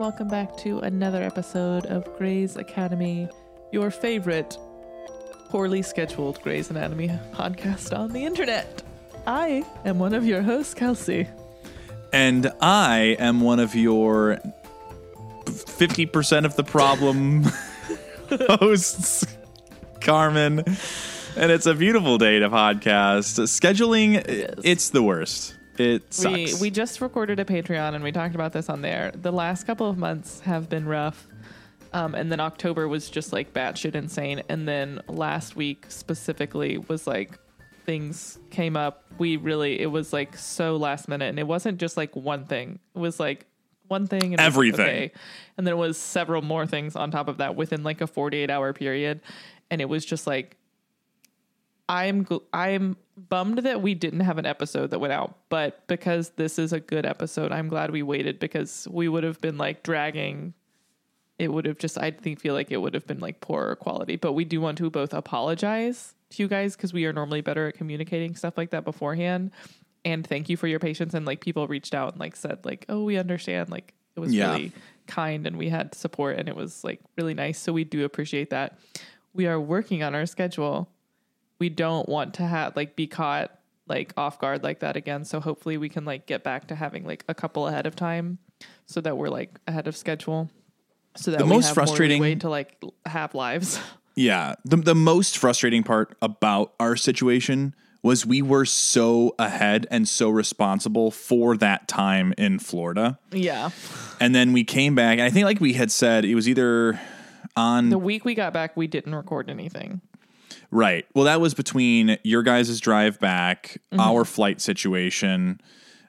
welcome back to another episode of Grey's Academy, your favorite poorly scheduled Grey's Anatomy podcast on the internet. I am one of your hosts, Kelcey. And I am one of your 50% of the problem hosts, Carmen. And it's a beautiful day to podcast. Scheduling, it's the worst. It sucks. we we just recorded a Patreon and we talked about this on there. The last couple of months have been rough. Um, and then October was just like batshit insane. And then last week specifically was like things came up. We really, it was like so last minute. And it wasn't just like one thing, it was like one thing and Everything. okay. And then it was several more things on top of that within like a 48 hour period. And it was just like, I'm I'm bummed that we didn't have an episode that went out, but because this is a good episode, I'm glad we waited because we would have been like dragging. It would have just I think feel like it would have been like poorer quality, but we do want to both apologize to you guys because we are normally better at communicating stuff like that beforehand. And thank you for your patience and like people reached out and like said like oh we understand like it was Yeah. really kind and we had support and it was like really nice so we do appreciate that. We are working on our schedule we don't want to have like be caught like off guard like that again. So hopefully we can like get back to having like a couple ahead of time so that we're like ahead of schedule. So that The we most frustrating- way to like have lives. yeah. The, the most frustrating part about our situation was we were so ahead and so responsible for that time in Florida. yeah. And then we came back, and I think, like we had said, it was either on The week we got back, we didn't record anything. Right. Well, that was between your guys' drive back, Mm-hmm. our flight situation.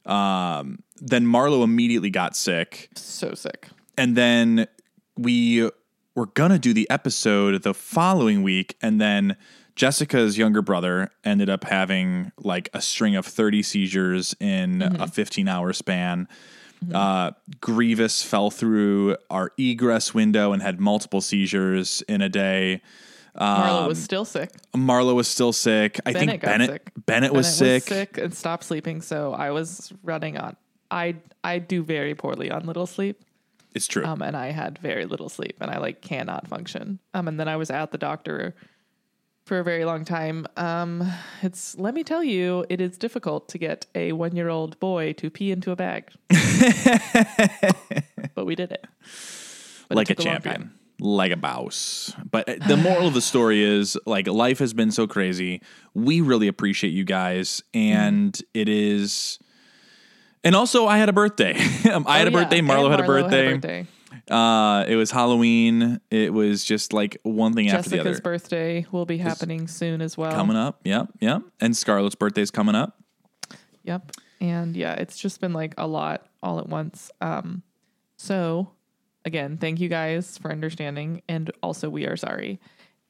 Um, then Marlo immediately got sick. So sick. And then we were going to do the episode the following week. And then Jessica's younger brother ended up having like a string of 30 seizures in Mm-hmm. a 15 hour span. Uh, Grievous fell through our egress window and had multiple seizures in a day. Marlo was still sick. Marlo was still sick. I Bennett think Bennett sick. Bennett was Bennett sick. sick and stopped sleeping. So I was running on. I I do very poorly on little sleep. It's true. um, and I had very little sleep, and I like cannot function. Um, and then I was at the doctor for a very long time. Um, it's let me tell you, it is difficult to get a one-year-old boy to pee into a bag, but we did it But it like a took long champion. Like a bouse. But uh, the moral of the story is like life has been so crazy. We really appreciate you guys, and it is. And also, I had a birthday. Um, I had Oh, a yeah, birthday. Marlo had a birthday. birthday. Uh, it was Halloween. It was just like one thing after the other. Jessica's birthday will be happening soon as well. Coming up. Yep. Yep. And Scarlett's birthday's coming up. Yep. And yeah, it's just been like a lot all at once. Um so again, thank you guys for understanding and also we are sorry.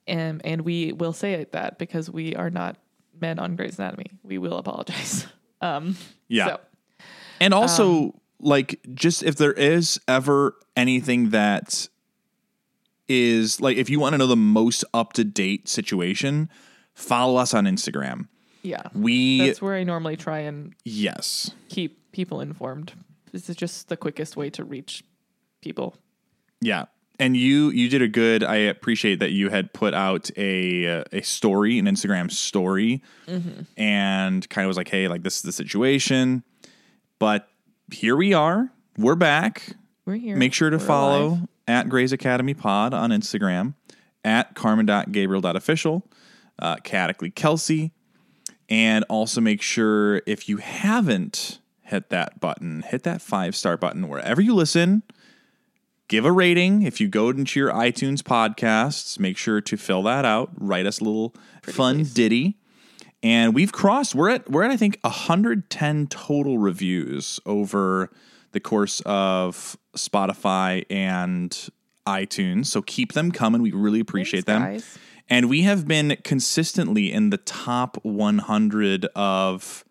And and we will say it that because we are not men on Grey's Anatomy. We will apologize. Um Yeah. so And also, Um, like, just if there is ever anything that is like, if you want to know the most up to date situation, follow us on Instagram. yeah. We, That's where I normally try and yes. keep people informed. This is just the quickest way to reach people. Yeah. And you you did a good. I appreciate that you had put out a uh, a story, an Instagram story, Mm-hmm. and kind of was like, "Hey, like this is the situation." But here we are. We're back. We're here. Make sure to We're follow alive. at Grey's Academy Pod on Instagram, at Carmen.Gabriel.official, uh, Chaotically Kelcey, and also make sure if you haven't hit that button, hit that five star button wherever you listen. Give a rating. If you go into your iTunes podcasts, make sure to fill that out. Write us a little fun please. ditty. And we've crossed. We're at we're at I think 110 total reviews over the course of Spotify and iTunes. So keep them coming. We really appreciate Thanks, them. guys. And we have been consistently in the top 100 of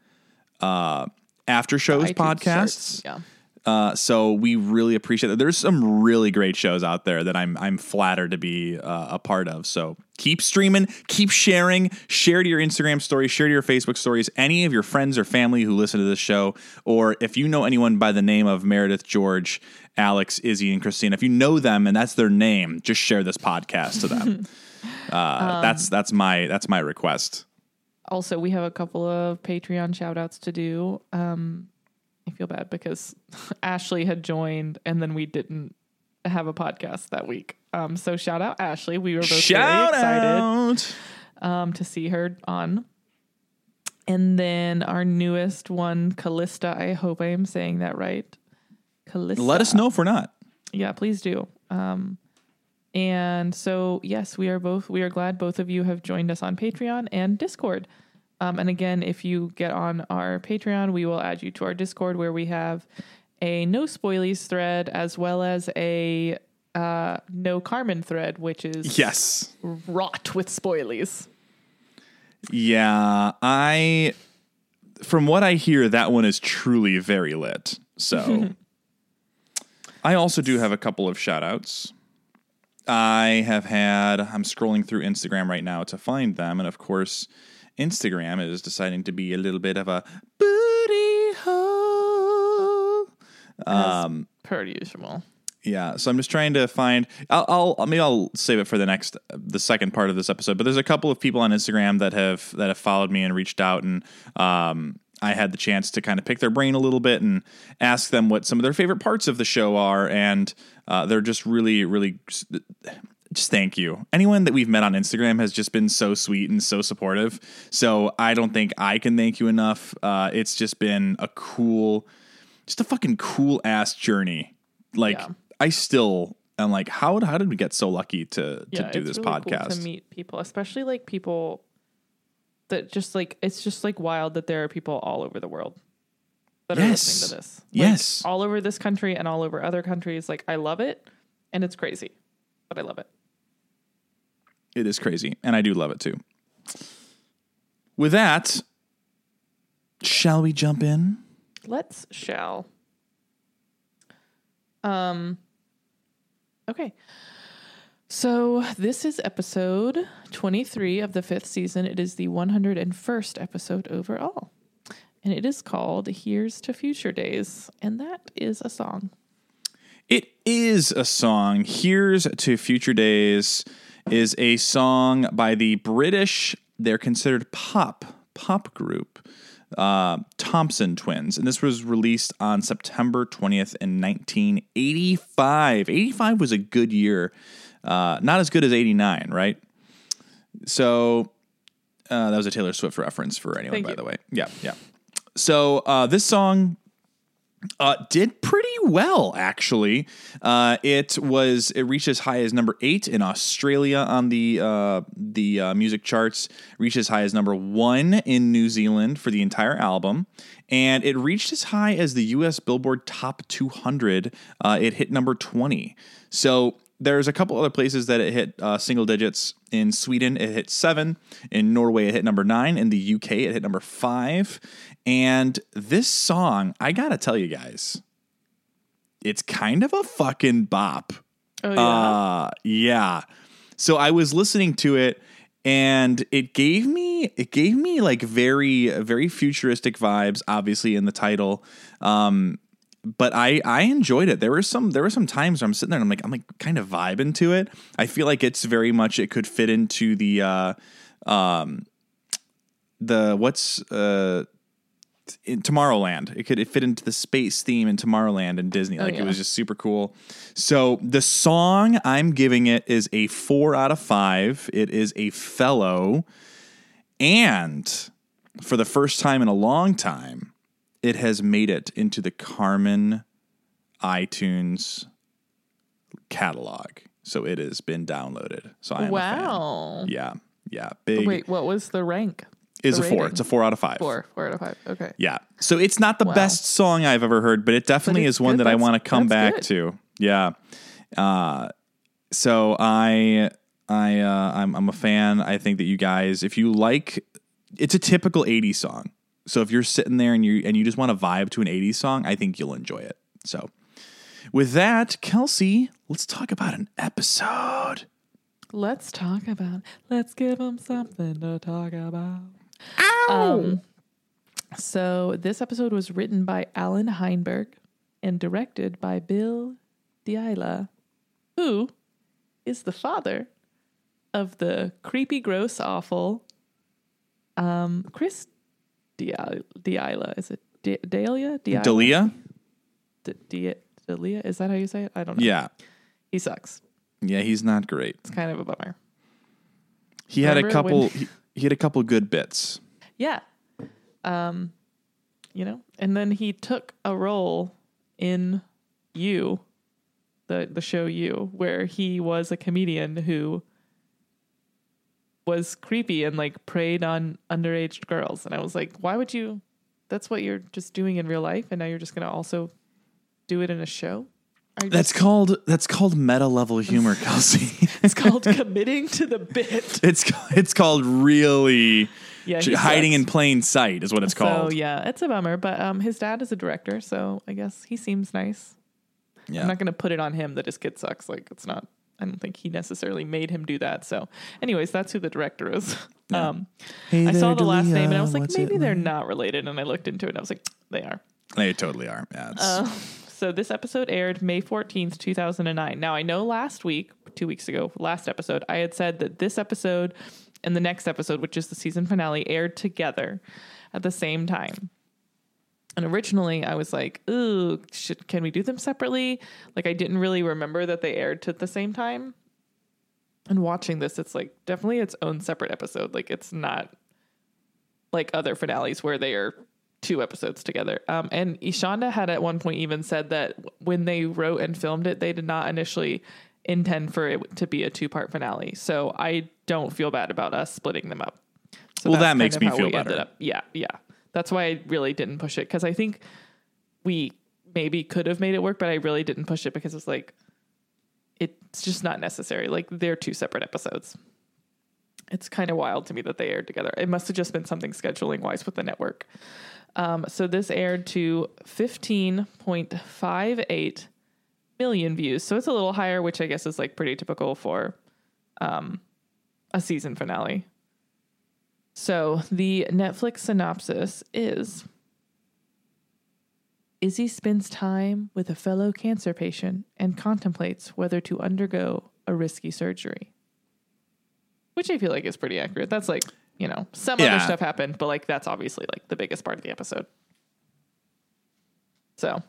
uh, after shows podcasts charts, Yeah. Uh, so we really appreciate that. There's some really great shows out there that I'm I'm flattered to be uh, a part of. So keep streaming, keep sharing, share to your Instagram stories, share to your Facebook stories. Any of your friends or family who listen to this show, or if you know anyone by the name of Meredith, George, Alex, Izzie, and Cristina, if you know them and that's their name, just share this podcast to them. uh, that's that's my that's my request. Also, we have a couple of Patreon shout outs to do. Um, I feel bad because Ashley had joined and then we didn't have a podcast that week. Um, so shout out Ashley. We were both Shout very excited um, to see her on. And then our newest one, Callista. I hope I am saying that right. Callista. Let us know if we're not. Yeah, please do. Um, and so, yes, we are both, we are glad both of you have joined us on Patreon and Discord. Um, and again, if you get on our Patreon, we will add you to our Discord where we have a no spoilies thread as well as a uh, no Carmen thread, which is Yes. wrought with spoilies. Yeah, I from what I hear that one is truly very lit. So I also do have a couple of shout outs. I have had I'm scrolling through Instagram right now to find them and of course Instagram is deciding to be a little bit of a booty hole. Um, per usual. Yeah, so I'm just trying to find. I'll, I'll maybe I'll save it for the next, the second part of this episode. But there's a couple of people on Instagram that have that have followed me and reached out, and um, I had the chance to kind of pick their brain a little bit and ask them what some of their favorite parts of the show are, and uh, they're just really, really. Just thank you. Anyone that we've met on Instagram has just been so sweet and so supportive. So I don't think I can thank you enough. Uh, it's just been a cool, just a fucking cool ass journey. Like Yeah. I still am like, how how did we get so lucky to to yeah, do it's this really cool podcast? to meet people, especially like people that just like it's just like wild that there are people all over the world that are Yes. listening to this. Like, Yes. all over this country and all over other countries. Like I love it, and it's crazy, but I love it. It is crazy, and I do love it too. With that, shall we jump in? Let's shall. Um. Okay. So this is episode 23 of the fifth season. It is the 101st episode overall. And it is called Here's to Future Days. And that is a song. It is a song. Here's to Future Days is a song by the British, they're considered pop, pop group, uh, Thompson Twins. And this was released on September 20th in 1985. 85 was a good year. Uh, not as good as 89, right? So uh, that was a Taylor Swift reference for anyone, Thank by you. the way. Yeah, yeah. So uh, this song uh, did pretty well, actually. Uh, it was it reached as high as number eight in Australia on the uh, the uh, music charts. Reached as high as number one in New Zealand for the entire album, and it reached as high as the U.S. Billboard Top 200. Uh, it hit number 20. So. There's a couple other places that it hit uh, single digits. In Sweden, it hit seven. In Norway, it hit number nine. In the UK, it hit number five. And this song, I gotta tell you guys, it's kind of a fucking bop. Oh, yeah. Uh, yeah. So I was listening to it and it gave me it gave me like very very futuristic vibes obviously in the title. Um but I I enjoyed it. There were some there were some times where I'm sitting there and I'm like I'm like kind of vibing to it. I feel like it's very much it could fit into the uh um the what's uh in Tomorrowland. It could it fit into the space theme in Tomorrowland and Disney. Like it yeah. was just super cool. So the song I'm giving it is a four out of five. It is a fellow, and for the first time in a long time, it has made it into the Carmen iTunes catalog. So it has been downloaded. So I'm a fan. wow. Yeah, yeah, big. Wait, what was the rank? is a four. It's a four out of five. Four. Four out of five. Okay. Yeah. So it's not the Wow. best song I've ever heard, but it definitely it's is one good. that I want to come back good. to. Yeah. Uh, so I I uh, I'm I'm a fan. I think that you guys, if you like, it's a typical '80s song. So if you're sitting there and you and you just want to vibe to an '80s song, I think you'll enjoy it. So, with that, Kelcey, let's talk about an episode. Let's talk about. Let's give them something to talk about. Ow! Um, so this episode was written by Allan Heinberg and directed by Bill Diala, who is the father of the creepy, gross, awful um, Chris Diala. Is it D- Dahlia? Diala? Dalia? D- D- Dalia? Is that how you say it? I don't know. Yeah. He sucks. Yeah, he's not great. It's kind of a bummer. He had a couple when- he, he had a couple good bits. Yeah. Um, you know, and then he took a role in You, the the show You, where he was a comedian who was creepy and like preyed on underage girls. And I was like, why would you that's what you're just doing in real life and now you're just gonna also do it in a show? That's called that's called meta level humor, Kelcey. it's called committing to the bit. it's it's called really Yeah, hiding sucks. in plain sight is what it's called. So yeah, it's a bummer. But um, his dad is a director, so I guess he seems nice. yeah. I'm not gonna put it on him that his kid sucks. Like it's not. I don't think he necessarily made him do that. So, anyways, that's who the director is. Um, Hey I saw the last name and I was like, what's maybe it they're like? not related. And I looked into it and I was like, they are. They totally are. Yeah, it's, Uh, so this episode aired May 14th, 2009. Now, I know last week, two weeks ago, last episode, I had said that this episode and the next episode, which is the season finale, aired together at the same time. And originally I was like, ooh, should, can we do them separately? Like, I didn't really remember that they aired to the same time. And watching this, it's like definitely its own separate episode. Like, it's not like other finales where they are two episodes together. Um, and Ishanda had at one point even said that when they wrote and filmed it, they did not initially intend for it to be a two part finale. So I don't feel bad about us splitting them up. So Well, that makes me feel better. Yeah, yeah. That's why I really didn't push it because I think we maybe could have made it work, but I really didn't push it because it's like it's just not necessary. Like they're two separate episodes. It's kind of wild to me that they aired together. It must have just been something scheduling wise with the network. Um, so this aired to 15.58 million views. So it's a little higher, which I guess is like pretty typical for um, a season finale. So the Netflix synopsis is Izzie spends time with a fellow cancer patient and contemplates whether to undergo a risky surgery. Which I feel like is pretty accurate. That's like, you know, some Yeah. other stuff happened, but like that's obviously like the biggest part of the episode. So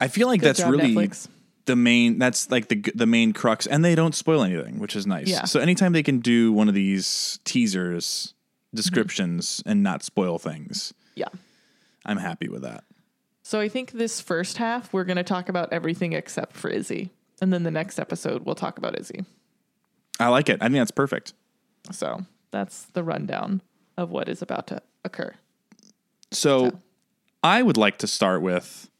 I feel like that's job, really Netflix. the main. That's like the the main crux, and they don't spoil anything, which is nice. Yeah. So anytime they can do one of these teasers, Mm-hmm. descriptions, and not spoil things, Yeah. I'm happy with that. So I think this first half we're going to talk about everything except for Izzie, and then the next episode we'll talk about Izzie. I like it. I think that's perfect. So that's the rundown of what is about to occur. So, So. I would like to start with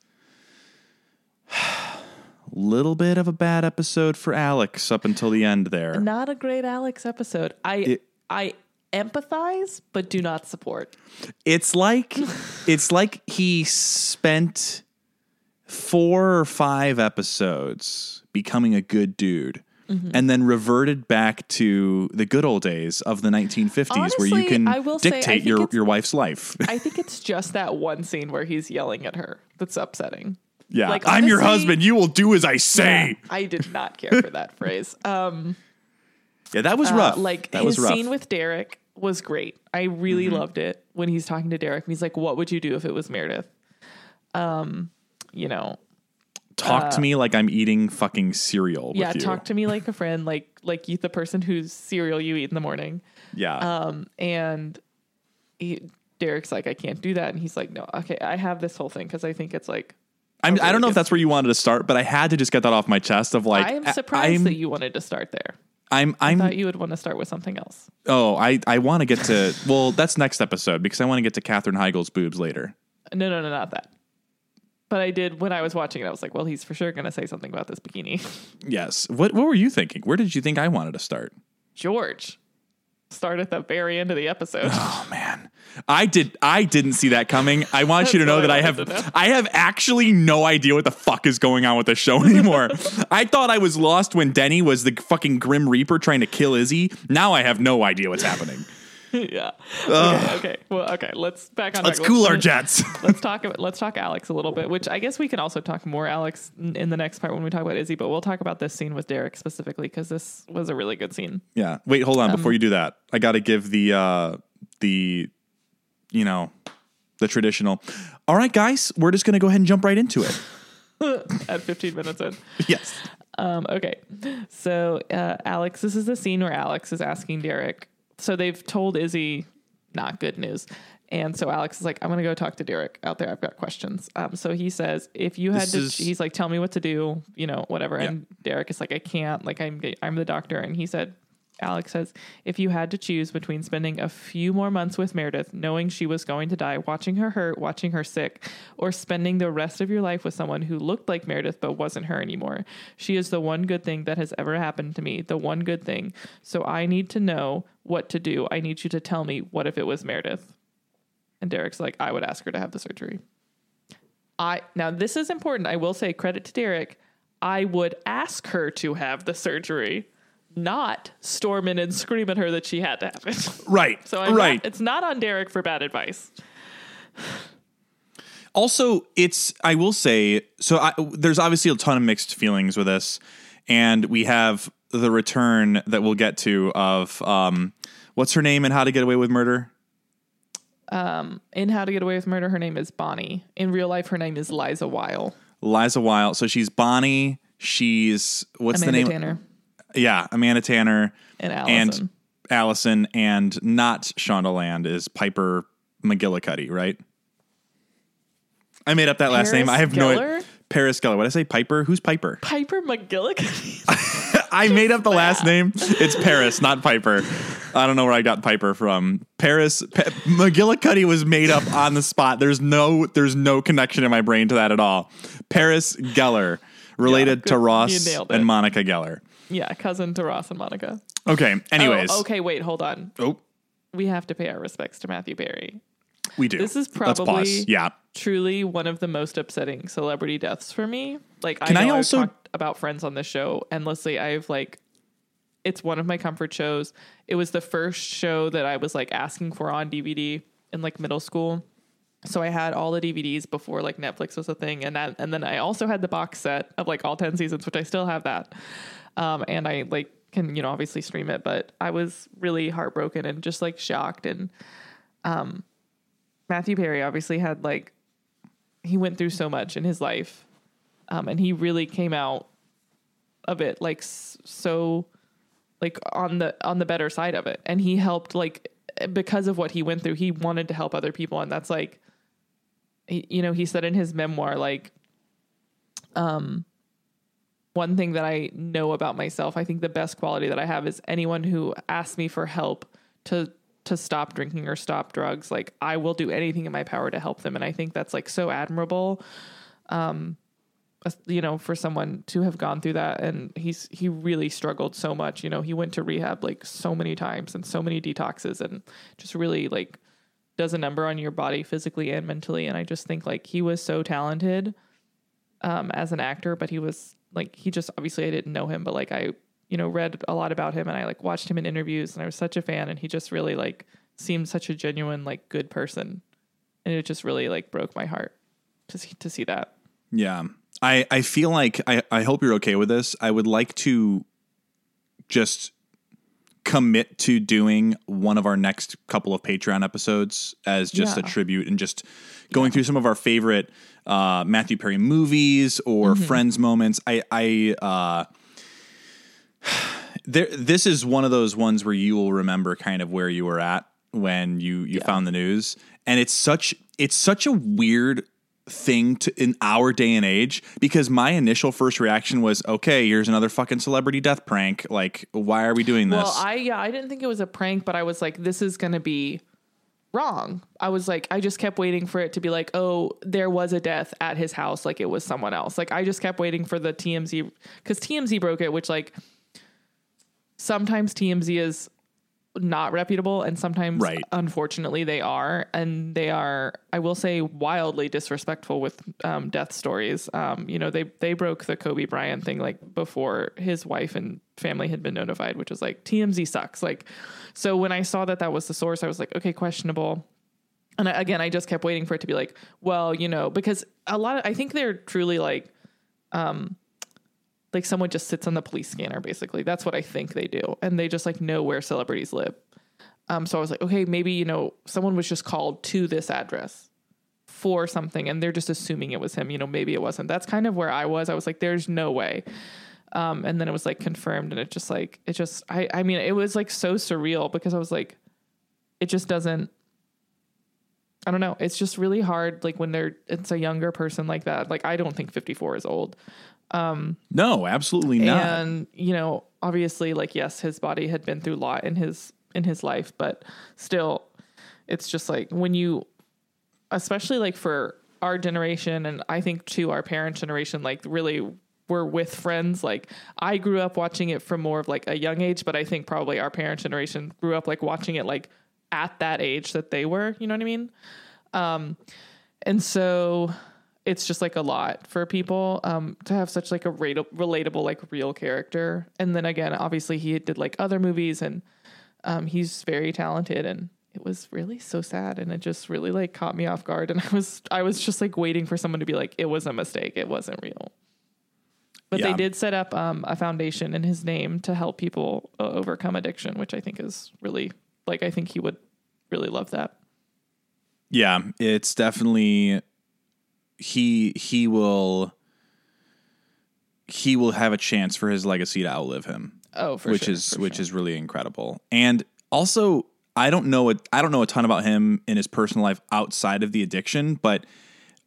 a little bit of a bad episode for Alex up until the end there. Not a great Alex episode. I It- I empathize but do not support. It's like it's like he spent four or five episodes becoming a good dude. Mm-hmm. And then reverted back to the good old days of the 1950s, where you can I will say, dictate your, your wife's life. I think it's just that one scene where he's yelling at her that's upsetting. yeah, Like, I'm your husband. You will do as I say. I did not care for that phrase. Um Yeah, that was Uh, rough. like that his scene with Derek was great. I really Mm-hmm. loved it when he's talking to Derek and he's like, "What would you do if it was Meredith?" Um, you know, Talk to me like I'm eating fucking cereal. uh, yeah. with you. Talk to me like a friend, like like you, the person whose cereal you eat in the morning. Yeah, Um, and he, Derek's like, "I can't do that," and he's like, "No, okay, I have this whole thing because I think it's like." I'm, I don't know if that's where you wanted to start, but I had to just get that off my chest. Of like, I am surprised I'm, that you wanted to start there. I'm, I I'm, thought you would want to start with something else. Oh, I, I want to get to well, that's next episode because I want to get to Katherine Heigl's boobs later. No, no, no, not that. But I did when I was watching it. I was like, "Well, he's for sure going to say something about this bikini." Yes. What what were you thinking? Where did you think I wanted to start? George. Start at the very end of the episode. Oh man. I did I didn't see that coming. I want you to know that I I have wanted to know. I have actually no idea what the fuck is going on with the show anymore. I thought I was lost when Denny was the fucking Grim Reaper trying to kill Izzie. Now I have no idea what's happening. yeah. Okay, okay. Well, okay. Let's back on. Let's track. cool our jets. let's talk about let's talk Alex a little bit, which I guess we can also talk more Alex in in the next part when we talk about Izzie, but we'll talk about this scene with Derek specifically because this was a really good scene. Yeah. Wait, hold on. Um, Before you do that, I got to give the uh the you know the traditional. All right, guys, we're just gonna go ahead and jump right into it. At 15 minutes in. yes. Um, okay. So, uh, Alex, this is the scene where Alex is asking Derek. So they've told Izzie not good news. And so Alex is like, I'm going to go talk to Derek out there. I've got questions. Um, so he says, if you had This to, is- he's like, tell me what to do, you know, whatever. And Derek is like, I can't, like, I'm, I'm the doctor. And he said, Alex says, if you had to choose between spending a few more months with Meredith, knowing she was going to die, watching her hurt, watching her sick, or spending the rest of your life with someone who looked like Meredith but wasn't her anymore, she is the one good thing that has ever happened to me, the one good thing. So I need to know what to do. I need you to tell me what if it was Meredith? And Derek's like, I would ask her to have the surgery. I now this is important. I will say credit to Derek. I would ask her to have the surgery, not storm in and scream at her that she had to have it. Right. So I'm right. not, it's not on Derek for bad advice. also it's i will say so I, there's obviously a ton of mixed feelings with this and we have the return that we'll get to of um what's her name and how to get away with murder Um, In How to Get Away with Murder, her name is Bonnie. In real life, her name is Liza Weil. liza weil so she's bonnie she's what's Amanda the name Tanner yeah amanda tanner and Allison. and allison and not shonda land is piper mcgillicuddy right i made up that last name i Paris have no paris geller what did i say piper who's piper Piper McGillicuddy. I made up the last name. It's Paris, not Piper. I don't know where I got Piper from. Paris pa- McGillicuddy was made up on the spot. There's no there's no connection in my brain to that at all. Paris Geller, related good. to Ross and. Monica Geller. Yeah, cousin to Ross and Monica. Okay. Oh, anyways, Oh, okay, wait, hold on. Oh, We have to pay our respects to Matthew Perry. we do. This is probably- yeah. truly one of the most upsetting celebrity deaths for me. Like Can I I also- I've talked about Friends on this show endlessly. I've like it's one of my comfort shows. It was the first show that I was like asking for on DVD in like middle school. So I had all the DVDs before like Netflix was a thing, and that, and then I also had the box set of like all ten seasons, which I still have that. Um, and I like can you know obviously stream it, but I was really heartbroken and just like shocked. And um, Matthew Perry obviously had like he went through so much in his life, um, and he really came out of it like so like on the on the better side of it and he helped like because of what he went through he wanted to help other people and that's like you know he said in his memoir like um one thing that i know about myself i think the best quality that i have is anyone who asks me for help to to stop drinking or stop drugs. Like i will do anything in my power to help them. And i think that's like so admirable um you know for someone to have gone through that. And he's he really struggled so much. You know he went to rehab like so many times and so many detoxes and just really like does a number on your body physically and mentally. And i just think like he was so talented um as an actor but he was like he just obviously i didn't know him but like i you know read a lot about him and i like watched him in interviews and i was such a fan and he just really like seemed such a genuine like good person and it just really like broke my heart to see to see that Yeah. I, I feel like I, I hope you're okay with this. I would like to just commit to doing one of our next couple of Patreon episodes as just a tribute and just going through some of our favorite uh, Matthew Perry movies or Mm-hmm. Friends moments. I I uh, there this is one of those ones where you will remember kind of where you were at when you you found the news and it's such it's such a weird thing to in our day and age because my initial first reaction was okay here's another fucking celebrity death prank like why are we doing this Well, I yeah, I didn't think it was a prank, but I was like, this is gonna be wrong. I was like, I just kept waiting for it to be like, oh, there was a death at his house, like it was someone else. Like I just kept waiting for the TMZ because TMZ broke it, which like sometimes TMZ is not reputable and sometimes Right. unfortunately they are. And they are i will say wildly disrespectful with um, death stories. Um, you know they they broke the kobe bryant thing like before his wife and family had been notified which was like tmz sucks. Like so when i saw that that was the source i was like okay questionable. And I, again i just kept waiting for it to be like well you know because a lot of i think they're truly like um like someone just sits on the police scanner basically that's what i think they do and they just like know where celebrities live um so i was like okay maybe you know someone was just called to this address for something and they're just assuming it was him you know maybe it wasn't that's kind of where i was i was like there's no way um and then it was like confirmed and it just like it just i i mean it was like so surreal because i was like it just doesn't I don't know. It's just really hard. Like when they're, it's a younger person like that. Like I don't think 54 is old. No, absolutely not. And you know, obviously, like yes, his body had been through a lot in his in his life, but still, it's just like when you, especially like for our generation, and I think to our parents' generation, like really were with friends. Like I grew up watching it from more of like a young age, but I think probably our parents' generation grew up like watching it like at that age that they were. You know what I mean? Um, and so it's just like a lot for people um, to have such like a relatable like real character. And then again obviously he did like other movies and um, he's very talented. And it was really so sad. And it just really like caught me off guard. And i was i was just like waiting for someone to be like it was a mistake. It wasn't real. But Yeah. they did set up um, a foundation in his name to help people uh, overcome addiction which i think is really like i think he would really love that. Yeah, it's definitely he he will he will have a chance for his legacy to outlive him, oh for which sure, is which sure. is really incredible. And also, I don't know a, I don't know a ton about him in his personal life outside of the addiction, but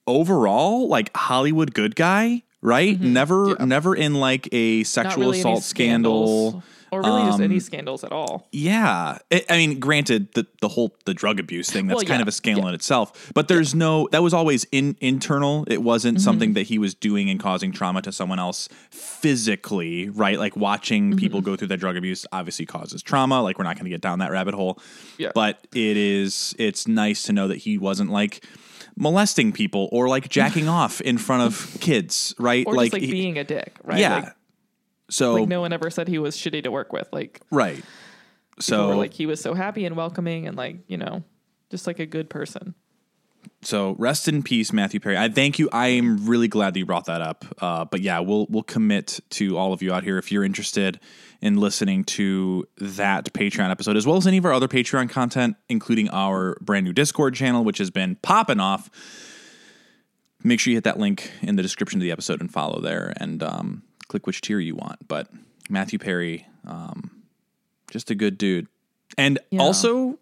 overall, like Hollywood good guy, right? Never never in like a Mm-hmm. Sexual really assault scandal. Or really just any Um, scandals at all Yeah, I I mean, granted, the the whole the drug abuse thing that's Well, kind of a scandal in itself. But there's no that was always in internal. It wasn't Mm-hmm. something that he was doing and causing trauma to someone else physically, right? Like watching people Mm-hmm. go through that drug abuse obviously causes trauma. Like we're not going to get down that rabbit hole. Yeah. But it is it's nice to know that he wasn't like molesting people or like jacking off in front of kids, right? or just like he- being a dick right yeah. like, so like no one ever said he was shitty to work with like right. So like he was so happy and welcoming and like you know just like a good person So rest in peace, Matthew Perry. I thank you. I am really glad that you brought that up. Uh, but yeah, we'll we'll commit to all of you out here if you're interested in listening to that Patreon episode, as well as any of our other Patreon content, including our brand new Discord channel, which has been popping off. Make sure you hit that link in the description of the episode and follow there, and um, click which tier you want. But Matthew Perry, um, just a good dude, and Yeah. also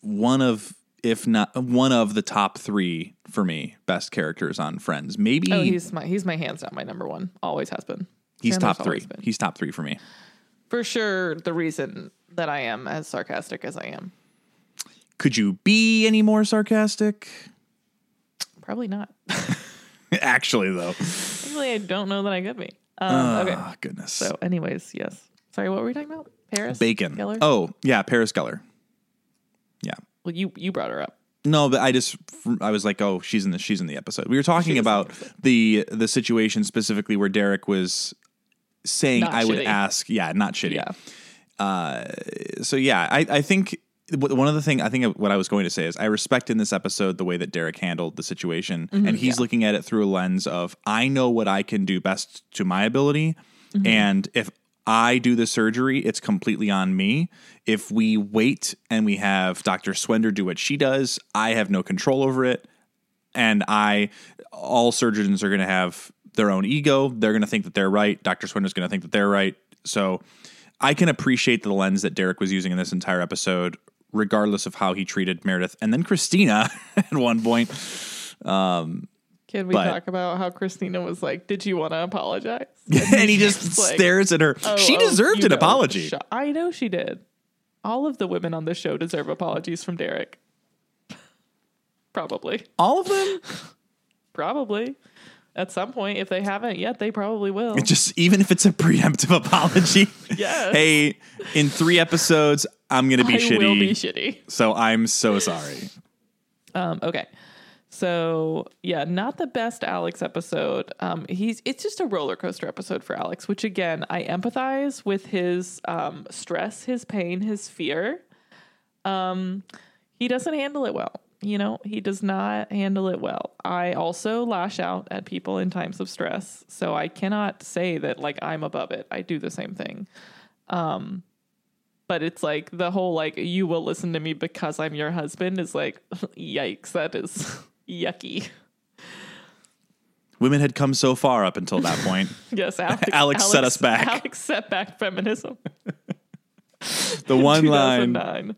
one of if not one of the top three for me best characters on friends. Maybe oh he's, my he's my hands down my number one. Always has been. He's top three. he's top three for me. For sure the reason that i am as sarcastic as i am. Could you be any more sarcastic? Probably not. Actually though. Actually i don't know that i could be um, okay. oh goodness. So anyways yes. Sorry what were we talking about? Paris? Bacon. Geller? oh yeah paris geller. Yeah. Well you you brought her up. No but i just i was like oh she's in the she's in the episode. We were talking is in the about the the situation specifically where derek was saying Not i would ask yeah not shitty. Yeah. Uh, so yeah, I, I think one of the thing I think uh, what I was going to say is I respect in this episode the way that Derek handled the situation, mm-hmm. and he's looking at it through a lens of I know what I can do best to my ability, mm-hmm. and if I do the surgery, it's completely on me. If we wait and we have Dr. Swender do what she does, I have no control over it and I all surgeons are going to have their own ego. They're going to think that they're right. Dr. Swinder's going to think that they're right. So I can appreciate the lens that Derek was using in this entire episode, regardless of how he treated Meredith and then Cristina at one point. Um, can we But- talk about how cristina was like did you want to apologize and he just like, stares at her. Oh, she oh, deserved you an know, apology. sh- I know she did. All of the women on this show deserve apologies from Derek. Probably. All of them? Probably. At some point, if they haven't yet, they probably will. Just even if it's a preemptive apology. Yes. Hey, in three episodes, I'm gonna be I shitty. will be shitty. so I'm so sorry. Um, okay. So yeah, not the best Alex episode. Um, he's it's just a roller coaster episode for Alex, which again I empathize with his um, stress, his pain, his fear. Um, he doesn't handle it well. You know, he does not handle it well. I also lash out at people in times of stress, so I cannot say that like I'm above it. I do the same thing. Um, but it's like the whole like you will listen to me because I'm your husband is like yikes that is yucky. Women had come so far up until that point. Yes, Alex, Alex set us back. Alex set back feminism. The one line.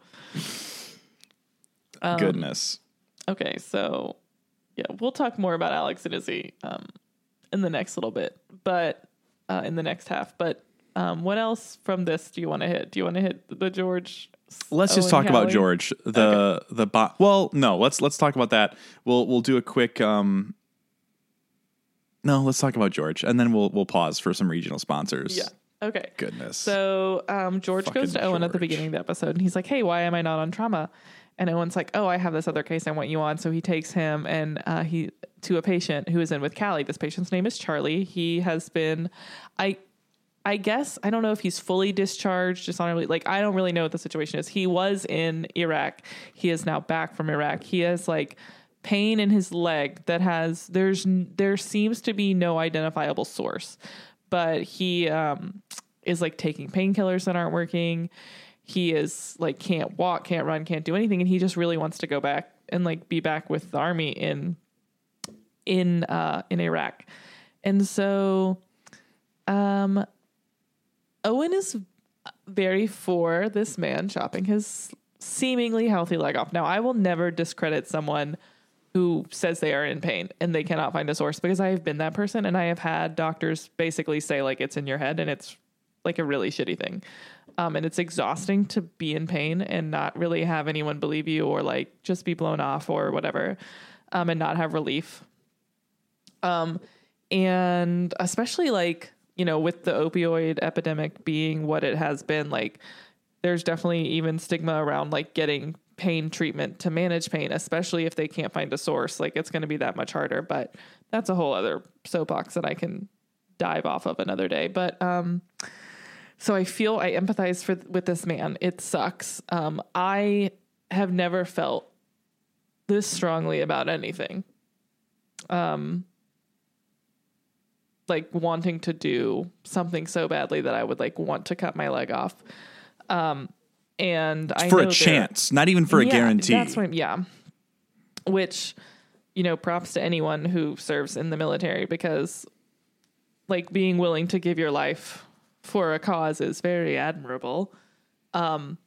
2009. Um, Goodness. Okay, so yeah, we'll talk more about Alex and Izzie um, in the next little bit, but uh, in the next half. But um, what else from this do you want to hit? Do you want to hit the George? Let's just talk about George. The the bo- well, no, let's let's talk about that. We'll we'll do a quick um No, let's talk about George and then we'll we'll pause for some regional sponsors. Yeah. Okay. Goodness. So um, George goes Fucking to Owen at the George. beginning of the episode, and he's like, "Hey, why am I not on trauma?" And Owen's like, "Oh, I have this other case I want you on." So he takes him and uh, he to a patient who is in with Callie. This patient's name is Charlie. He has been, I, I guess I don't know if he's fully discharged, dishonorably. Like I don't really know what the situation is. He was in Iraq. He is now back from Iraq. He has like pain in his leg that has there's there seems to be no identifiable source but he um is like taking painkillers that aren't working he is like can't walk can't run can't do anything and he just really wants to go back and like be back with the army in in uh in Iraq and so um Owen is very for this man chopping his seemingly healthy leg off. Now, I will never discredit someone who says they are in pain and they cannot find a source because I have been that person and I have had doctors basically say like it's in your head and it's like a really shitty thing. Um, and it's exhausting to be in pain and not really have anyone believe you or like just be blown off or whatever um, and not have relief. Um, and especially like, you know, with the opioid epidemic being what it has been, like, there's definitely even stigma around like getting pain treatment to manage pain, especially if they can't find a source. Like, it's going to be that much harder. But that's a whole other soapbox that I can dive off of another day. But, um, so I feel I empathize for with this man. It sucks. Um, I have never felt this strongly about anything. Um, like wanting to do something so badly that I would like want to cut my leg off. Um, and I for a chance, not even for a yeah, guarantee. That's what, yeah. Which, you know, props to anyone who serves in the military because, like, being willing to give your life for a cause is very admirable. Um,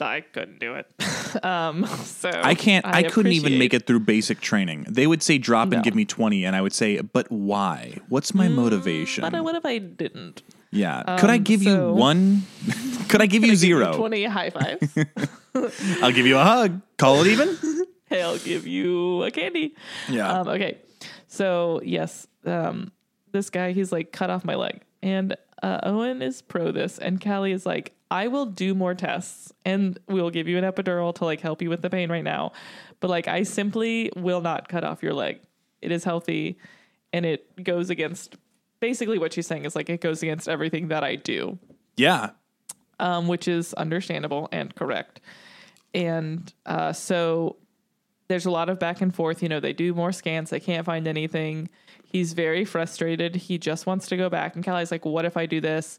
I couldn't do it. um, so I can't. I, couldn't even make it through basic training. They would say drop No. and give me twenty, and I would say, but why? What's my motivation? But what if I didn't? Yeah. Could I um, give you one? Could I give you zero? Twenty high fives. I'll give you a hug. Call it even. hey, I'll give you a candy. Yeah. Um, okay. So yes, um, this guy he's like cut off my leg, and uh, Owen is pro this, and Callie is like, I will do more tests, and we'll give you an epidural to like help you with the pain right now, but like I simply will not cut off your leg. It is healthy, and it goes against basically what she's saying is like it goes against everything that I do yeah. um, which is understandable and correct. And uh, so there's a lot of back and forth. You know, they do more scans, they can't find anything. He's very frustrated. He just wants to go back. And Callie's like, what if I do this?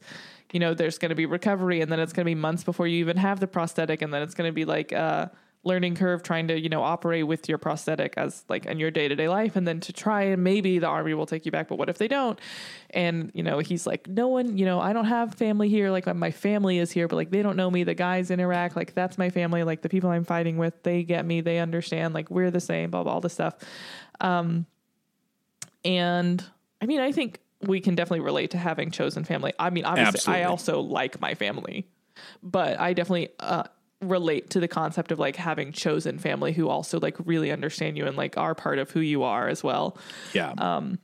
You know, there's going to be recovery, and then it's going to be months before you even have the prosthetic, and then it's going to be like a learning curve trying to, you know, operate with your prosthetic as like in your day to day life, and then to try and maybe the army will take you back, but what if they don't? And you know, he's like, no one, you know, I don't have family here. Like my family is here, but like they don't know me. The guys in Iraq, like that's my family. Like the people I'm fighting with, they get me. They understand. Like we're the same. Blah blah all this stuff. Um, and I mean, I think we can definitely relate to having chosen family. I mean, obviously, Absolutely. I also like my family, but I definitely uh, relate to the concept of like having chosen family who also like really understand you and like are part of who you are as well. Yeah. Um,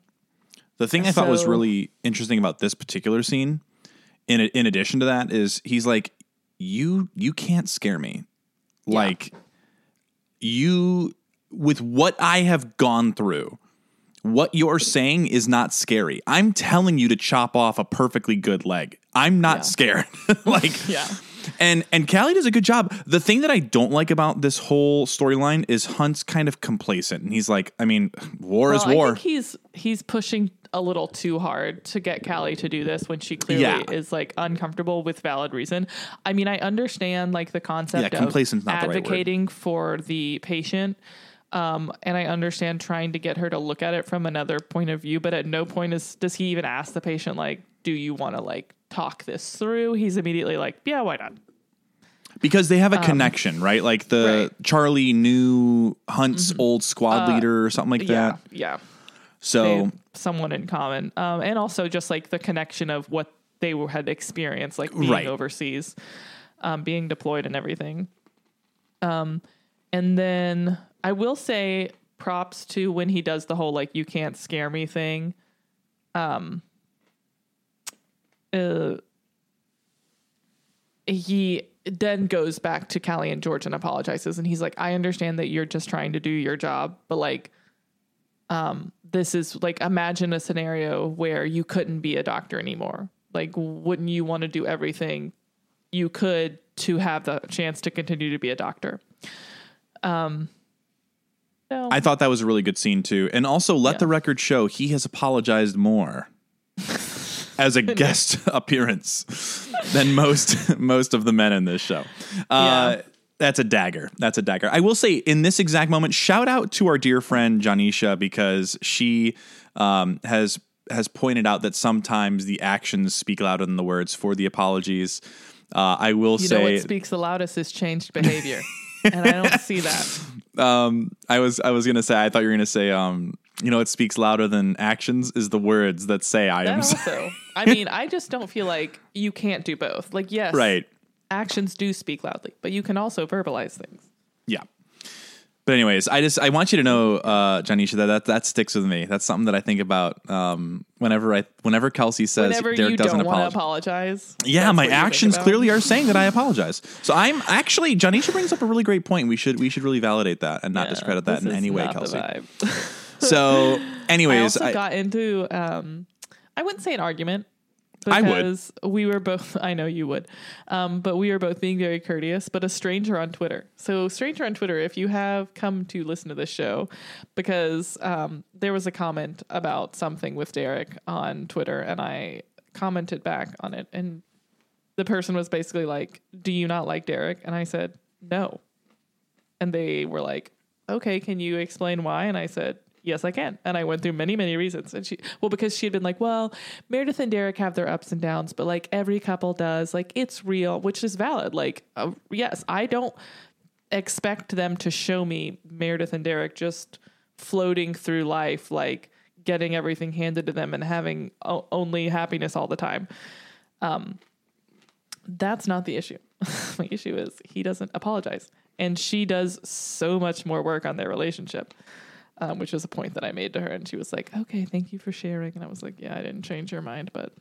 the thing I thought was really interesting about this particular scene, in in addition to that, is he's like, you you can't scare me. Like you with what I have gone through, what you're saying is not scary. I'm telling you to chop off a perfectly good leg. I'm not Yeah. scared. like Yeah. And and Callie does a good job. The thing that I don't like about this whole storyline is Hunt's kind of complacent, and he's like, I mean, war is Well, I war. think he's he's pushing a little too hard to get Callie to do this when she clearly Yeah. is like uncomfortable with valid reason. I mean, I understand like the concept Yeah, of not the right advocating for the patient. Um, and I understand trying to get her to look at it from another point of view, but at no point is does he even ask the patient like, "Do you want to like talk this through?" He's immediately like, "Yeah, why not?" Because they have a connection, right? Like the Um, right. Mm-hmm. Charlie knew Hunt's old squad leader or something like Uh, Yeah, that. yeah. So someone in common, um, and also just like the connection of what they were, had experienced, like being Right. overseas, um, being deployed, and everything. Um, and then I will say props to when he does the whole like "you can't scare me" thing. Um, uh, he then goes back to Callie and George and apologizes, and he's like, "I understand that you're just trying to do your job, but like." um, this is like imagine a scenario where you couldn't be a doctor anymore. Like, wouldn't you want to do everything you could to have the chance to continue to be a doctor? Um, no, I thought that was a really good scene too. And also let Yeah. the record show he has apologized more as a guest appearance than most most of the men in this show. Uh, Yeah. That's a dagger. That's a dagger. I will say in this exact moment, shout out to our dear friend Janisha because she um, has has pointed out that sometimes the actions speak louder than the words for the apologies. Uh, I will you say know what speaks the loudest is changed behavior, and I don't see that. um, I was I was gonna say I thought you were gonna say um, you know it speaks louder than actions is the words that say I am That sorry. also, I mean, I just don't feel like you can't do both. Like, yes, right. actions do speak loudly, but you can also verbalize things. Yeah. But anyways, I just I want you to know, uh, Janisha, that, that that sticks with me. That's something that I think about um, whenever I whenever Kelcey says Whenever Derek you doesn't don't apologize. apologize, Yeah, my what you think actions clearly are saying that I apologize. So I'm actually Janisha brings up a really great point. We should we should really validate that and not Yeah, discredit that in any way, Kelcey. So, I also I- got into um I wouldn't say an argument I would. because we were both I know you would. Um but we were both being very courteous, but a stranger on Twitter. So stranger on Twitter, if you have come to listen to this show because um there was a comment about something with Derek on Twitter and I commented back on it and the person was basically like, "Do you not like Derek?" And I said, "No." And they were like, "Okay, can you explain why?" And I said, "Yes, I can." And I went through many, many reasons. And she, well, because she had been like, "Well, Meredith and Derek have their ups and downs, but like every couple does. Like it's real, which is valid. Like, uh, yes, I don't expect them to show me Meredith and Derek just floating through life, like getting everything handed to them and having o- only happiness all the time." Um, that's not the issue. My issue is he doesn't apologize, and she does so much more work on their relationship, um, which was a point that I made to her, and she was like, "Okay, thank you for sharing." And I was like, "Yeah, I didn't change your mind, but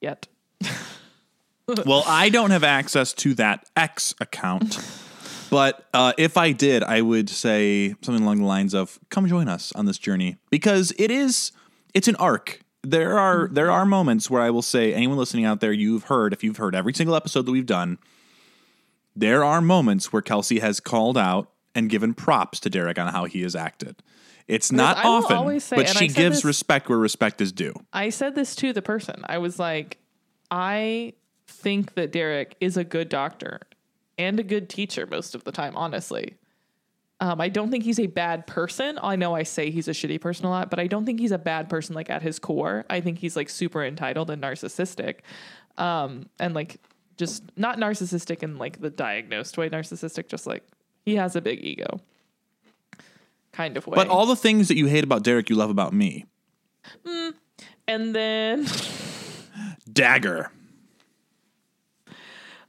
yet." well, I don't have access to that X account. But uh, if I did, I would say something along the lines of "Come join us on this journey," because it is it's an arc. There are there are moments where I will say, anyone listening out there, you've heard if you've heard every single episode that we've done. There are moments where Kelcey has called out and given props to Derek on how he has acted. It's not often, say- but she gives this- respect where respect is due. I said this to the person. I was like, I think that Derek is a good doctor and a good teacher most of the time, honestly. Um, I don't think he's a bad person. I know I say he's a shitty person a lot, but I don't think he's a bad person like at his core. I think he's like super entitled and narcissistic. Um, and like just not narcissistic in like the diagnosed way, narcissistic, just like he has a big ego kind of way. But all the things that you hate about Derek, you love about me. Mm, and then Dagger.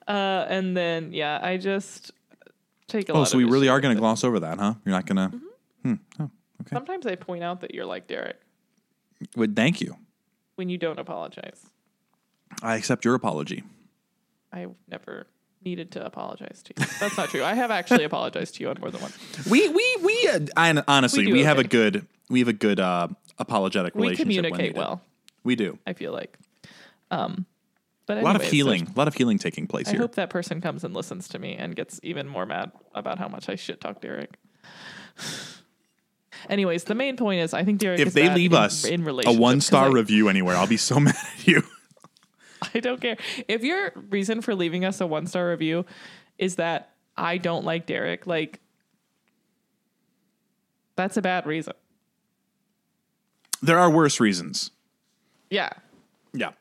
Uh, and then yeah, I just take a Oh, so we really are going to gloss over that, huh? You're not going to. Mm-hmm. Hmm, oh, Sometimes I point out that you're like Derek Well, thank you. when you don't apologize. I accept your apology. I never needed to apologize to you. That's not true. I have actually apologized to you on more than once. We we we uh, I, honestly We we, have a good we have a good uh, apologetic We relationship. when communicate well. We do. I feel like. Um, but A lot of anyways, healing. a lot of healing taking place I here. I hope that person comes and listens to me and gets even more mad about how much I shit talk Derek. Anyways, the main point is I think Derek. if they leave in, us in a one star review anywhere, I'll be so mad at you. I don't care. If your reason for leaving us a one star review is that I don't like Derek, like that's a bad reason. there are worse reasons. Yeah. Yeah.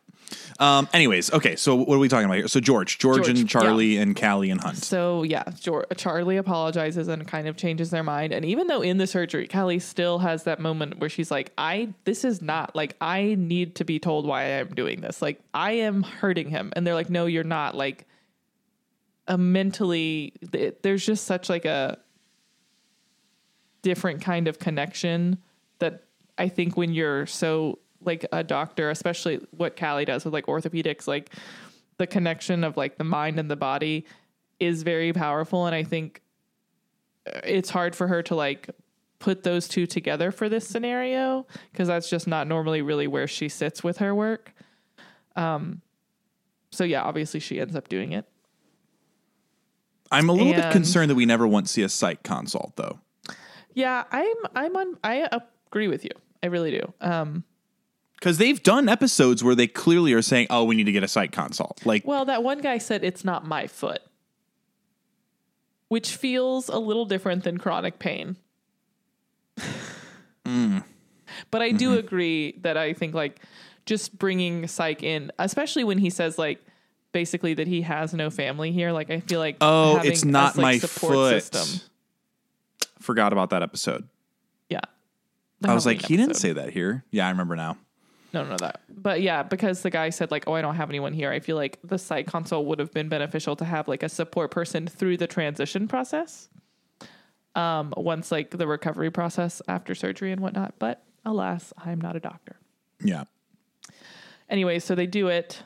Um, anyways, okay. So what are we talking about here? So George, George, George, and Charlie and Callie and Hunt. So yeah, Jor- Charlie apologizes and kind of changes their mind. And even though in the surgery, Callie still has that moment where she's like, "I this is not like I need to be told why I'm doing this. Like I am hurting him." And they're like, "No, you're not." Like a mentally, th- there's just such like a different kind of connection that I think when you're so like a doctor, especially what Callie does with like orthopedics, like the connection of like the mind and the body is very powerful. And I think uh, it's hard for her to like put those two together for this scenario because that's just not normally really where she sits with her work. Um, so yeah, obviously she ends up doing it. I'm a little bit concerned that we never once see a psych consult, though. Yeah, I'm I'm on I agree with you. I really do. Um Because they've done episodes where they clearly are saying, "Oh, we need to get a psych consult." Like, Well, that one guy said it's not my foot, which feels a little different than chronic pain. Hmm. But I do mm-hmm. agree that I think like just bringing psych in, especially when he says like basically that he has no family here. Like I feel like "Oh, having it's not us, like, my support foot." system. Forgot about that episode. Yeah, I was like, Halloween he didn't say that here. Yeah, I remember now. No, no, that. But yeah, because the guy said like, "Oh, I don't have anyone here." I feel like the psych consult would have been beneficial to have like a support person through the transition process. Um, once like the recovery process after surgery and whatnot. But alas, I'm not a doctor. Yeah. Anyway, so they do it.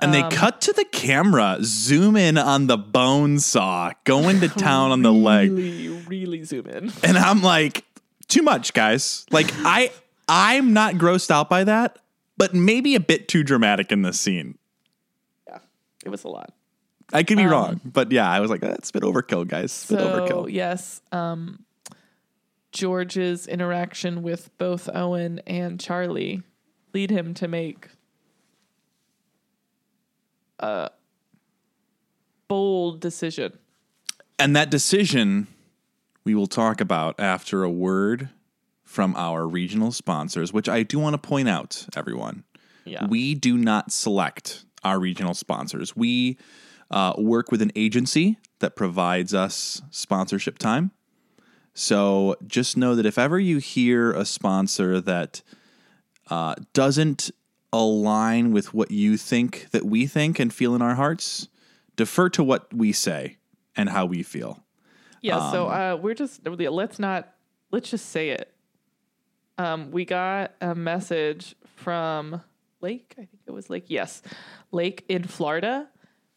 And they Um, cut to the camera, zoom in on the bone saw, going to town on the leg. Really, really zoom in. And I'm like, too much, guys. Like I I'm not grossed out by that, but maybe a bit too dramatic in this scene. Yeah, it was a lot. I could be wrong, but yeah, I was like, that's a bit overkill, guys. Bit Um, So overkill. yes, um, George's interaction with both Owen and Charlie lead him to make a bold decision. And that decision we will talk about after a word from our regional sponsors, which I do want to point out, everyone. Yeah. We do not select our regional sponsors. We uh, work with an agency that provides us sponsorship time. So just know that if ever you hear a sponsor that uh, doesn't align with what you think that we think and feel in our hearts, defer to what we say and how we feel. Yeah, so uh, we're just let's not let's just say it. Um, we got a message from Lake. I think it was Lake. Yes, Lake in Florida,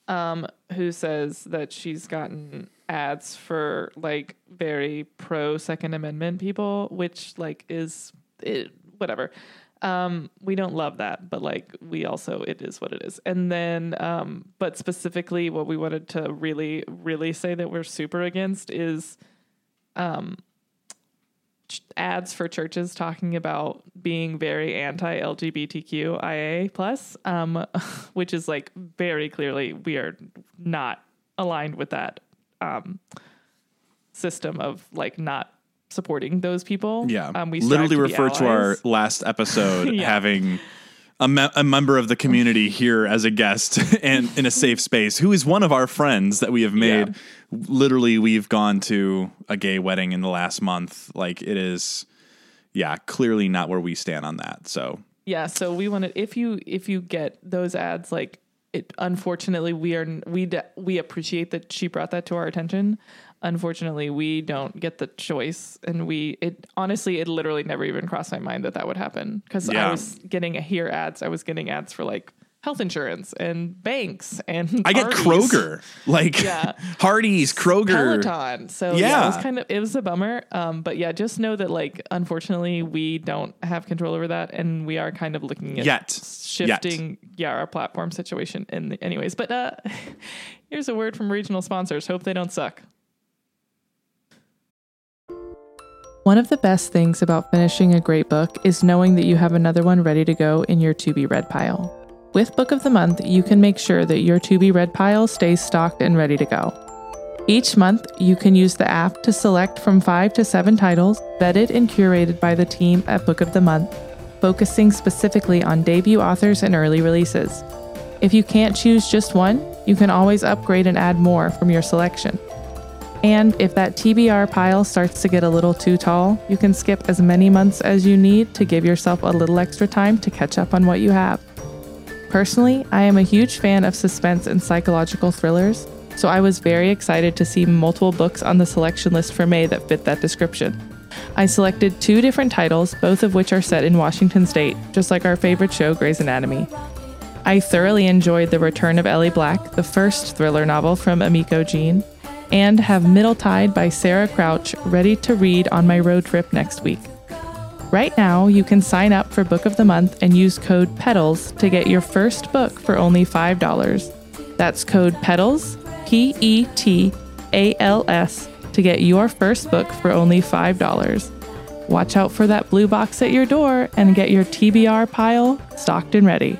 um, who says that she's gotten ads for like very pro Second Amendment people, which like is it, whatever. Um, we don't love that, but like we also it is what it is. And then, um, but specifically, what we wanted to really, really say that we're super against is, um, ads for churches talking about being very anti LGBTQIA plus, um, which is like very clearly we are not aligned with that um, system of like not supporting those people. Yeah. um, we literally to refer to our last episode Yeah. having a, me- a member of the community here as a guest and in a safe space who is one of our friends that we have made. Yeah. Literally, we've gone to a gay wedding in the last month. Like it is, yeah, clearly not where we stand on that. So Yeah, so we wanted if you if you get those ads like it unfortunately we are we we appreciate that she brought that to our attention. Unfortunately, we don't get the choice and we it honestly it literally never even crossed my mind that that would happen cuz Yeah. I was getting here ads. I was getting ads for like health insurance and banks and I get Kroger, like Yeah. Hardee's, Kroger. Peloton. So yeah. it was kind of it was a bummer. Um, but yeah, just know that like unfortunately we don't have control over that, and we are kind of looking at Yet. shifting yeah our platform situation. In the, anyways, but uh, here's a word from regional sponsors. Hope they don't suck. One of the best things about finishing a great book is knowing that you have another one ready to go in your to be read pile. With Book of the Month, you can make sure that your to be read pile stays stocked and ready to go. Each month, you can use the app to select from five to seven titles vetted and curated by the team at Book of the Month, focusing specifically on debut authors and early releases. If you can't choose just one, you can always upgrade and add more from your selection. And if that TBR pile starts to get a little too tall, you can skip as many months as you need to give yourself a little extra time to catch up on what you have. Personally, I am a huge fan of suspense and psychological thrillers, so I was very excited to see multiple books on the selection list for May that fit that description. I selected two different titles, both of which are set in Washington state, just like our favorite show, Grey's Anatomy. I thoroughly enjoyed The Return of Ellie Black, the first thriller novel from Emiko Jean, and have Middle Tide by Sarah Crouch ready to read on my road trip next week. Right now, you can sign up for Book of the Month and use code PETALS to get your first book for only $5. That's code PETALS, P E T A L S, to get your first book for only $5. Watch out for that blue box at your door and get your TBR pile stocked and ready.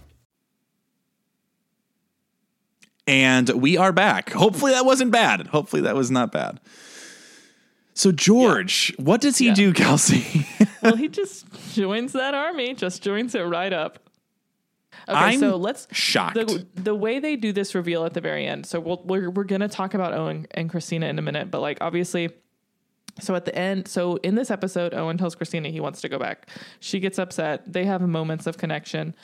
And we are back. Hopefully that wasn't bad. Hopefully that was not bad. So George, what does he Yeah. do, Kelcey? well, he just joins that army, just joins it right up. Okay, I'm so let's shocked. The, the way they do this reveal at the very end. So we'll, we're we're gonna talk about Owen and Cristina in a minute, but like obviously, so at the end, so in this episode, Owen tells Cristina he wants to go back. She gets upset. They have moments of connection.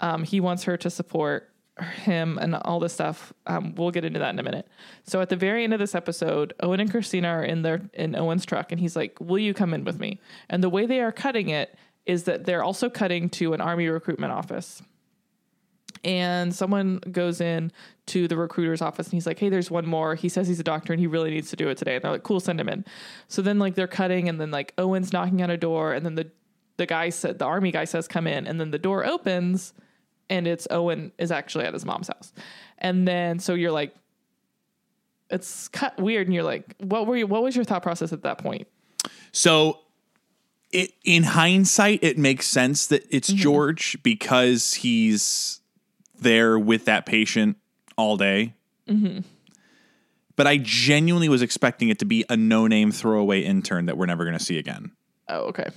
Um, he wants her to support him and all this stuff. Um, we'll get into that in a minute. So at the very end of this episode, Owen and Cristina are in their in Owen's truck, and he's like, "Will you come in with me?" And the way they are cutting it is that they're also cutting to an army recruitment office and someone goes in to the recruiter's office and he's like, "Hey, there's one more." He says he's a doctor and he really needs to do it today. And they're like, "Cool, send him in." So then like they're cutting and then like Owen's knocking on a door and then the the guy said the army guy says come in and then the door opens and it's Owen is actually at his mom's house. And then so you're like it's cut weird and you're like, "What were you what was your thought process at that point?" So, it, in hindsight, it makes sense that it's Mm-hmm. George because he's there with that patient all day. Mm-hmm. But I genuinely was expecting it to be a no-name throwaway intern that we're never going to see again. Oh, okay.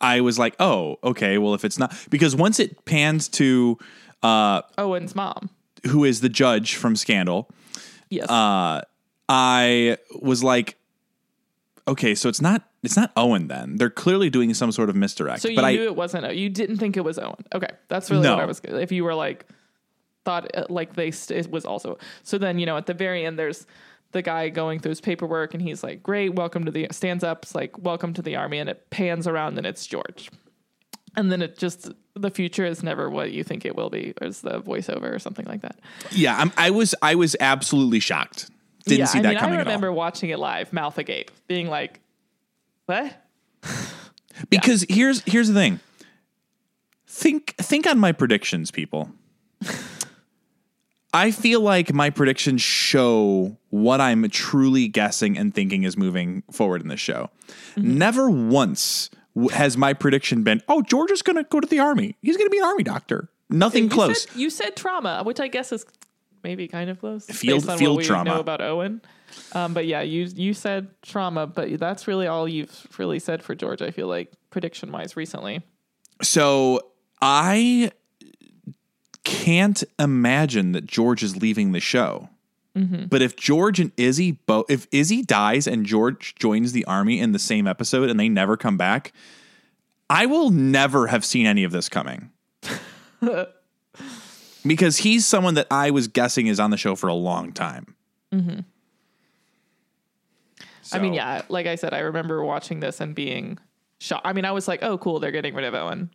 I was like, oh, okay. Well, if it's not because once it pans to uh, Owen's mom. who is the judge from Scandal, Yes. uh, I was like, okay, so it's not it's not Owen then. They're clearly doing some sort of misdirect. So you but I knew it wasn't. Owen. You didn't think it was Owen. Okay, that's really No. what I was. If you were like, thought uh, like they st- it was also. So then you know at the very end there's the guy going through his paperwork and he's like, "Great, welcome to the." Stands up, it's like, "Welcome to the army," and it pans around and it's George. And then it just the future is never what you think it will be, or is the voiceover or something like that. yeah, I'm, I was I was absolutely shocked. Didn't yeah, see I that mean, coming I at all. remember watching it live, mouth agape, being like, "What?" Because here's here's the thing. Think think on my predictions, people. I feel like my predictions show what I'm truly guessing and thinking is moving forward in this show. Mm-hmm. Never once has my prediction been, "Oh, George is going to go to the army. He's going to be an army doctor." Nothing You close. Said, you said trauma, which I guess is maybe kind of close. Field- based on field what we trauma. know about Owen. Um, but yeah, you you said trauma, but that's really all you've really said for George. I feel like prediction wise recently. So I can't imagine that George is leaving the show. But if George and Izzie both, if Izzie dies and George joins the army in the same episode and they never come back, I will never have seen any of this coming. because he's someone that I was guessing is on the show for a long time. mm-hmm I mean, yeah, like I said, I remember watching this and being shocked. I mean, I was like, oh, cool, they're getting rid of Owen.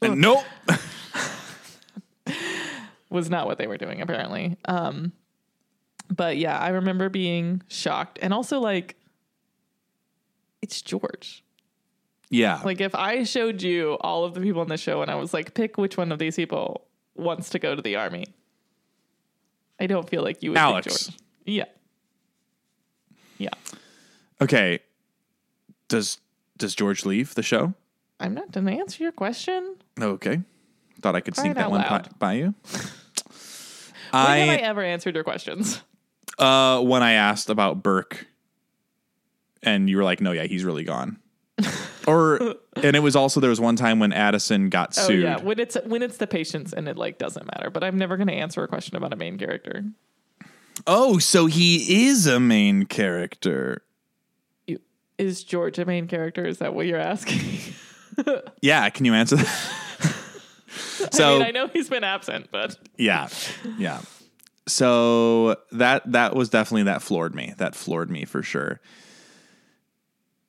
And nope. Was not what they were doing, apparently. Um, but yeah, I remember being shocked. And also, like, it's George. Yeah. Like, if I showed you all of the people in the show and I was like, pick which one of these people wants to go to the army, I don't feel like you would pick Alex. George. Yeah. Yeah. okay. Does does George leave the show? I'm not going to answer your question. Okay. Thought I could sneak that one by, by you. When have I I ever answered your questions? uh when I asked about Burke and you were like, "No, yeah, he's really gone." or and it was also there was one time when Addison got Oh sued. yeah, when it's when it's the patients and it like doesn't matter. But I'm never going to answer a question about a main character. Oh, so he is a main character. You, is George a main character? Is that what you're asking? Yeah, can you answer that? so I mean, I know he's been absent, but yeah, yeah. So that that was definitely that floored me. That floored me for sure.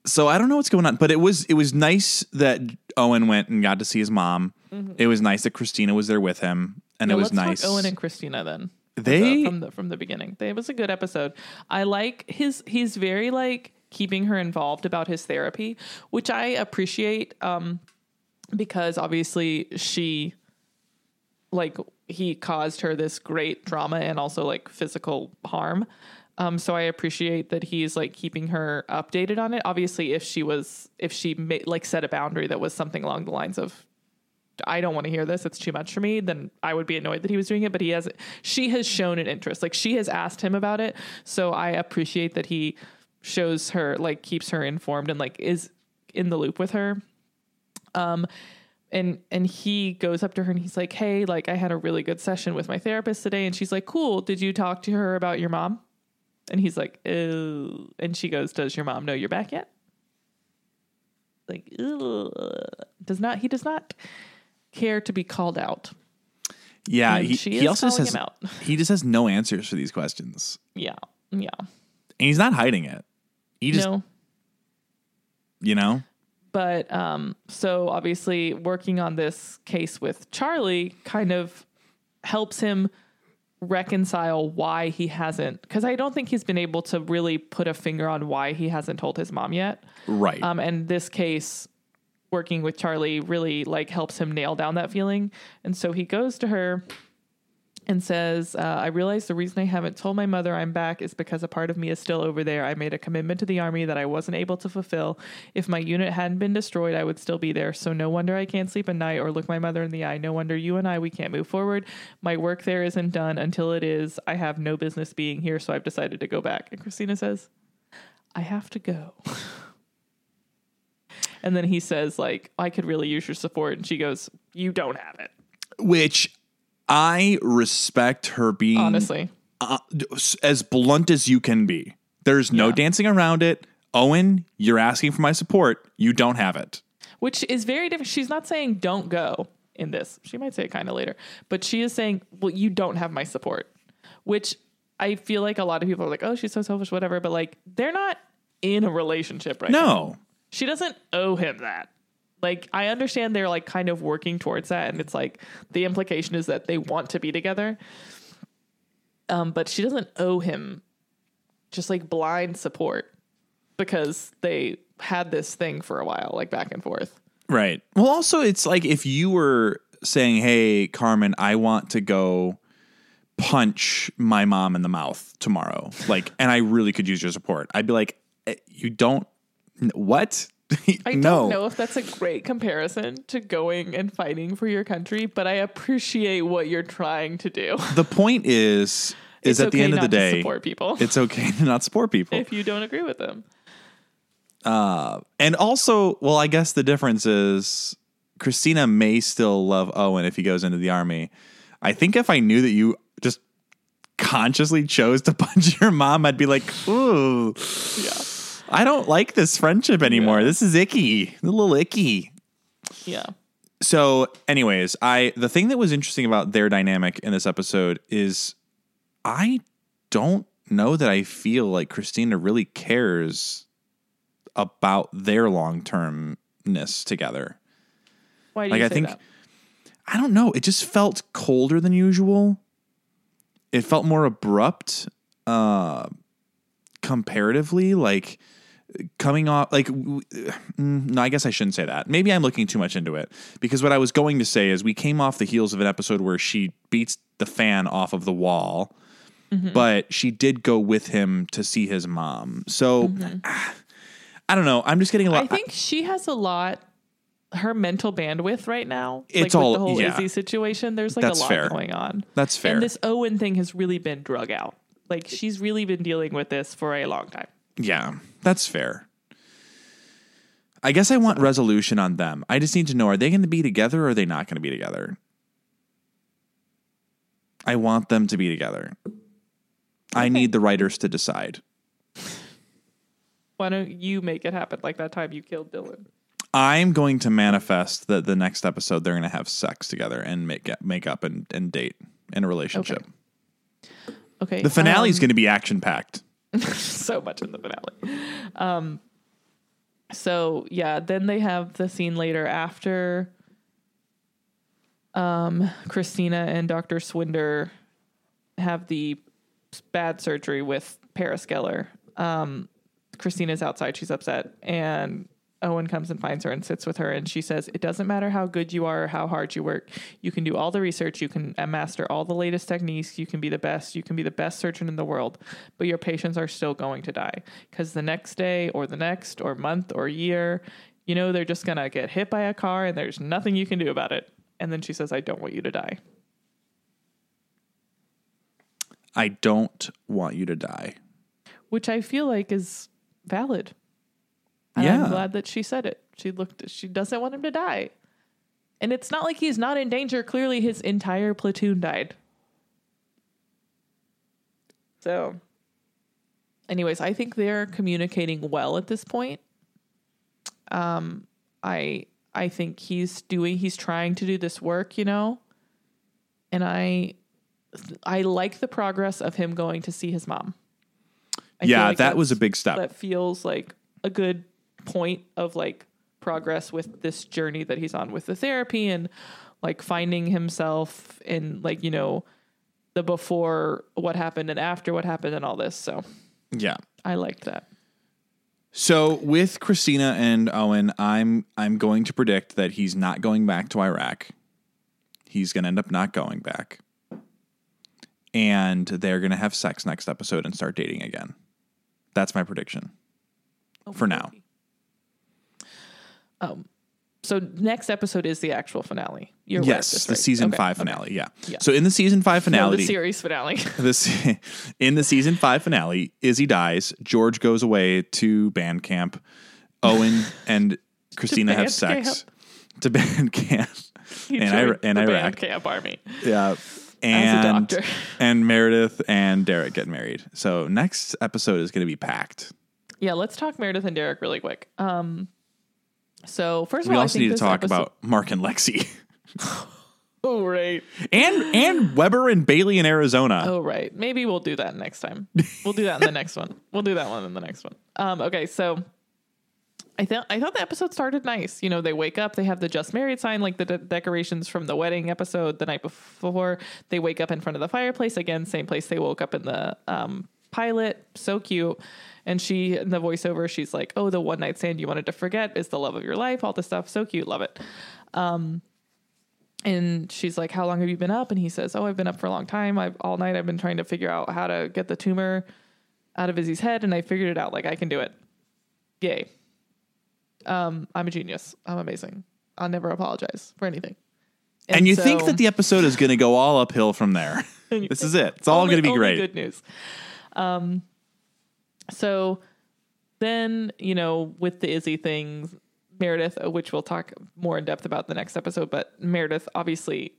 So I don't know what's going on, but it was it was nice that Owen went and got to see his mom. It was nice that Cristina was there with him, and no, it was nice. Owen and Cristina then. They- from the from the beginning. They, It was a good episode. I like his. He's very like keeping her involved about his therapy, which I appreciate. Um, because obviously she, like, he caused her this great drama and also like physical harm. Um, so I appreciate that he's like keeping her updated on it. Obviously, if she was, if she ma- like set a boundary that was something along the lines of I don't want to hear this. It's too much for me. Then I would be annoyed that he was doing it. But he has, she has shown an interest. Like she has asked him about it. So I appreciate that he shows her, like keeps her informed and like is in the loop with her. Um, and and he goes up to her and he's like, "Hey, like I had a really good session with my therapist today." And she's like, "Cool. Did you talk to her about your mom?" And he's like, "Oh." And she goes, "Does your mom know you're back yet?" Like, does not he does not care to be called out. yeah, And he, he also just calling has out. he just has no answers for these questions, Yeah, yeah. and he's not hiding it. He just no, you know but um, so obviously working on this case with Charlie kind of helps him reconcile why he hasn't because I don't think he's been able to really put a finger on why he hasn't told his mom yet. right. Um, and this case, working with Charlie really like helps him nail down that feeling. And so he goes to her and says, uh, "I realize the reason I haven't told my mother I'm back is because a part of me is still over there. I made a commitment to the army that I wasn't able to fulfill. If my unit hadn't been destroyed, I would still be there. So no wonder I can't sleep at night or look my mother in the eye. No wonder you and I we can't move forward. My work there isn't done until it is. I have no business being here, so I've decided to go back." And Cristina says, "I have to go." And then he says, like, I could really use your support. And she goes, You don't have it. Which I respect her being Honestly. uh, as blunt as you can be. There's no Yeah. dancing around it. Owen, you're asking for my support. You don't have it. Which is very different. She's not saying don't go in this. She might say it kind of later. But she is saying, Well, you don't have my support. Which I feel like a lot of people are like, Oh, she's so selfish, whatever. But like, they're not in a relationship right now. No. She doesn't owe him that. Like, I understand they're like kind of working towards that. And it's like the implication is that they want to be together. Um, but she doesn't owe him just like blind support because they had this thing for a while, like back and forth. Right. Well, also, it's like if you were saying, "Hey, Carmen, I want to go punch my mom in the mouth tomorrow," like, and I really could use your support. I'd be like, eh, "You don't what?" I no. don't know if that's a great comparison to going and fighting for your country, but I appreciate what you're trying to do. The point is, is It's at the end of the day, support people it's okay to not support people. if you don't agree with them. Uh, and also, well, I guess the difference is Cristina may still love Owen if he goes into the army. I think if I knew that you just consciously chose to punch your mom, I'd be like, ooh, Yeah. I don't like this friendship anymore. Yeah. This is icky, a little icky. Yeah. So, anyways, I the thing that was interesting about their dynamic in this episode is I don't know that I feel like Cristina really cares about their long termness together. Why do Like you I say think that? I don't know, it just felt colder than usual. It felt more abrupt uh comparatively like coming off like mm, no i guess i shouldn't say that maybe i'm looking too much into it because what i was going to say is we came off the heels of an episode where she beats the fan off of the wall but she did go with him to see his mom so i don't know i'm just getting a lot I think she has a lot. Her mental bandwidth right now, It's like all- with the whole yeah. Izzie situation. There's like That's a lot fair. going on. That's fair. And this Owen thing has really been drug out. Like she's really been dealing with this for a long time. Yeah, that's fair. I guess I want resolution on them. I just need to know are they going to be together or are they not going to be together? I want them to be together. I need the writers to decide. Why don't you make it happen like that time you killed Dylan? I'm going to manifest that the next episode they're going to have sex together and make make up and, and date in a relationship. Okay. The finale is um, going to be action packed. so much in the finale. Um, so yeah, then they have the scene later after um, Cristina and Dr. Swinder have the bad surgery with Paris Geller. Um, Cristina's outside, she's upset, and Owen comes and finds her and sits with her, and she says, "It doesn't matter how good you are or how hard you work. You can do all the research, you can uh, master all the latest techniques, you can be the best, you can be the best surgeon in the world, but your patients are still going to die because the next day or the next or month or year, you know, they're just gonna get hit by a car, and there's nothing you can do about it." And then she says, "I don't want you to die." I don't want you to die. which I feel like is valid. And Yeah. I'm glad that she said it. She looked she doesn't want him to die. And it's not like he's not in danger. Clearly his entire platoon died. So anyways, I think they're communicating well at this point. Um I I think he's doing he's trying to do this work, you know? And I I like the progress of him going to see his mom. I yeah, like that was a big step. that feels like a good point of like progress with this journey that he's on with the therapy and like finding himself in like you know the before what happened and after what happened and all this so yeah. i liked that So with Cristina and Owen, I'm I'm going to predict that he's not going back to Iraq. He's going to end up not going back. And they're going to have sex next episode and start dating again. That's my prediction. Oh, For now. Um so next episode is the actual finale you're right, yes, that's the right. season Okay, 5 okay. finale, yeah. Yeah. So in the season 5 No, finale, the series finale this in the season 5 finale, Izzie dies, George goes away to band camp. Owen and Cristina have sex to band camp. He And I- and Iraq. camp army Yeah. And and Meredith and Derek get married. So next episode is going to be packed. yeah let's talk meredith and derek really quick um so first of We all we also need to talk episode- about Mark and Lexie. oh right and and Weber and Bailey in Arizona. Oh right. Maybe we'll do that next time. We'll do that in the next one. We'll do that one in the next one. Um, okay, so I thought I thought the episode started nice. You know, they wake up, they have the just married sign, like the de- decorations from the wedding episode the night before. They wake up in front of the fireplace again, same place they woke up in the um, pilot. So cute. And she, in the voiceover, she's like, "Oh, the one night stand you wanted to forget is the love of your life." All this stuff, so cute, love it. And she's like, "How long have you been up?" And he says, "Oh, I've been up for a long time. I've all night. I've been trying to figure out how to get the tumor out of Izzie's head, and I figured it out. Like I can do it. Yay! Um, I'm a genius. I'm amazing. I'll never apologize for anything." and you think that the episode is going to go all uphill from there. this is it. It's all going to be great. Good news. Um, so then, you know, with the Izzie things, Meredith, uh, which we'll talk more in depth about the next episode, but Meredith obviously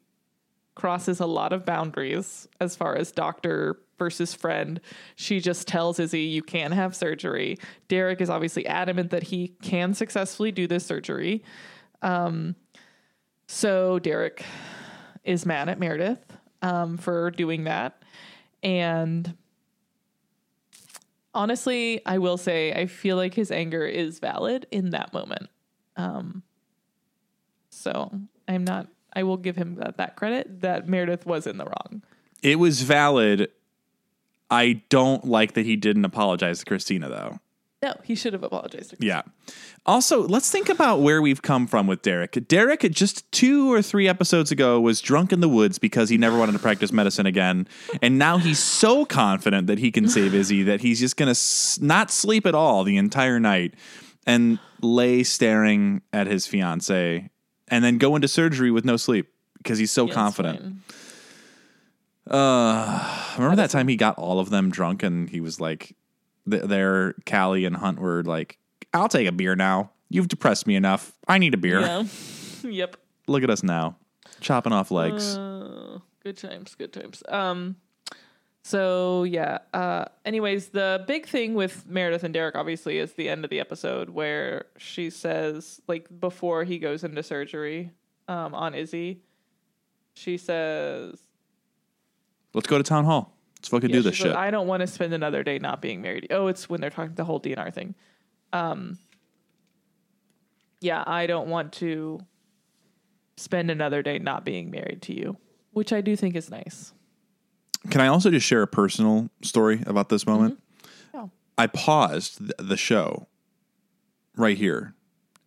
crosses a lot of boundaries as far as doctor versus friend. She just tells Izzie, you can't have surgery. Derek is obviously adamant that he can successfully do this surgery. Um, so Derek is mad at Meredith um, for doing that. And honestly, I will say I feel like his anger is valid in that moment. Um, so I'm not. I will give him that, that credit that Meredith was in the wrong. It was valid. I don't like that he didn't apologize to Cristina though. No, he should have apologized. Yeah. Also, let's think about where we've come from with Derek. Derek, just two or three episodes ago, was drunk in the woods because he never wanted to practice medicine again. And now he's so confident that he can save Izzie that he's just going to s- not sleep at all the entire night and lay staring at his fiance and then go into surgery with no sleep because he's so Yes, confident. fine. Uh, remember that time he got all of them drunk and he was like, th- there, Callie and Hunt were like, I'll take a beer now. You've depressed me enough. I need a beer. Yeah. yep. Look at us now, chopping off legs. Uh, good times, good times. Um, so yeah. Uh, anyways, the big thing with Meredith and Derek obviously is the end of the episode where she says, like, before he goes into surgery, um, on Izzie, she says, Let's go to town hall. Let's fucking yeah, do this shit. I don't want to spend another day not being married. Oh, it's when they're talking the whole DNR thing. Um, yeah, I don't want to spend another day not being married to you, which I do think is nice. Can I also just share a personal story about this moment? Yeah. I paused the show right here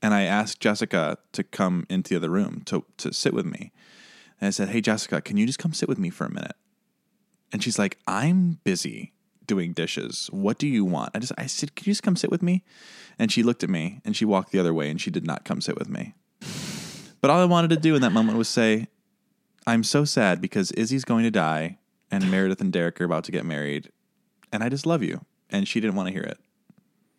and I asked Jessica to come into the other room to, to sit with me. And I said, Hey, Jessica, can you just come sit with me for a minute? And she's like, I'm busy doing dishes. What do you want? I just, I said, Can you just come sit with me? And she looked at me and she walked the other way and she did not come sit with me. But all I wanted to do in that moment was say, I'm so sad because Izzie's going to die and Meredith and Derek are about to get married. And I just love you. And she didn't want to hear it.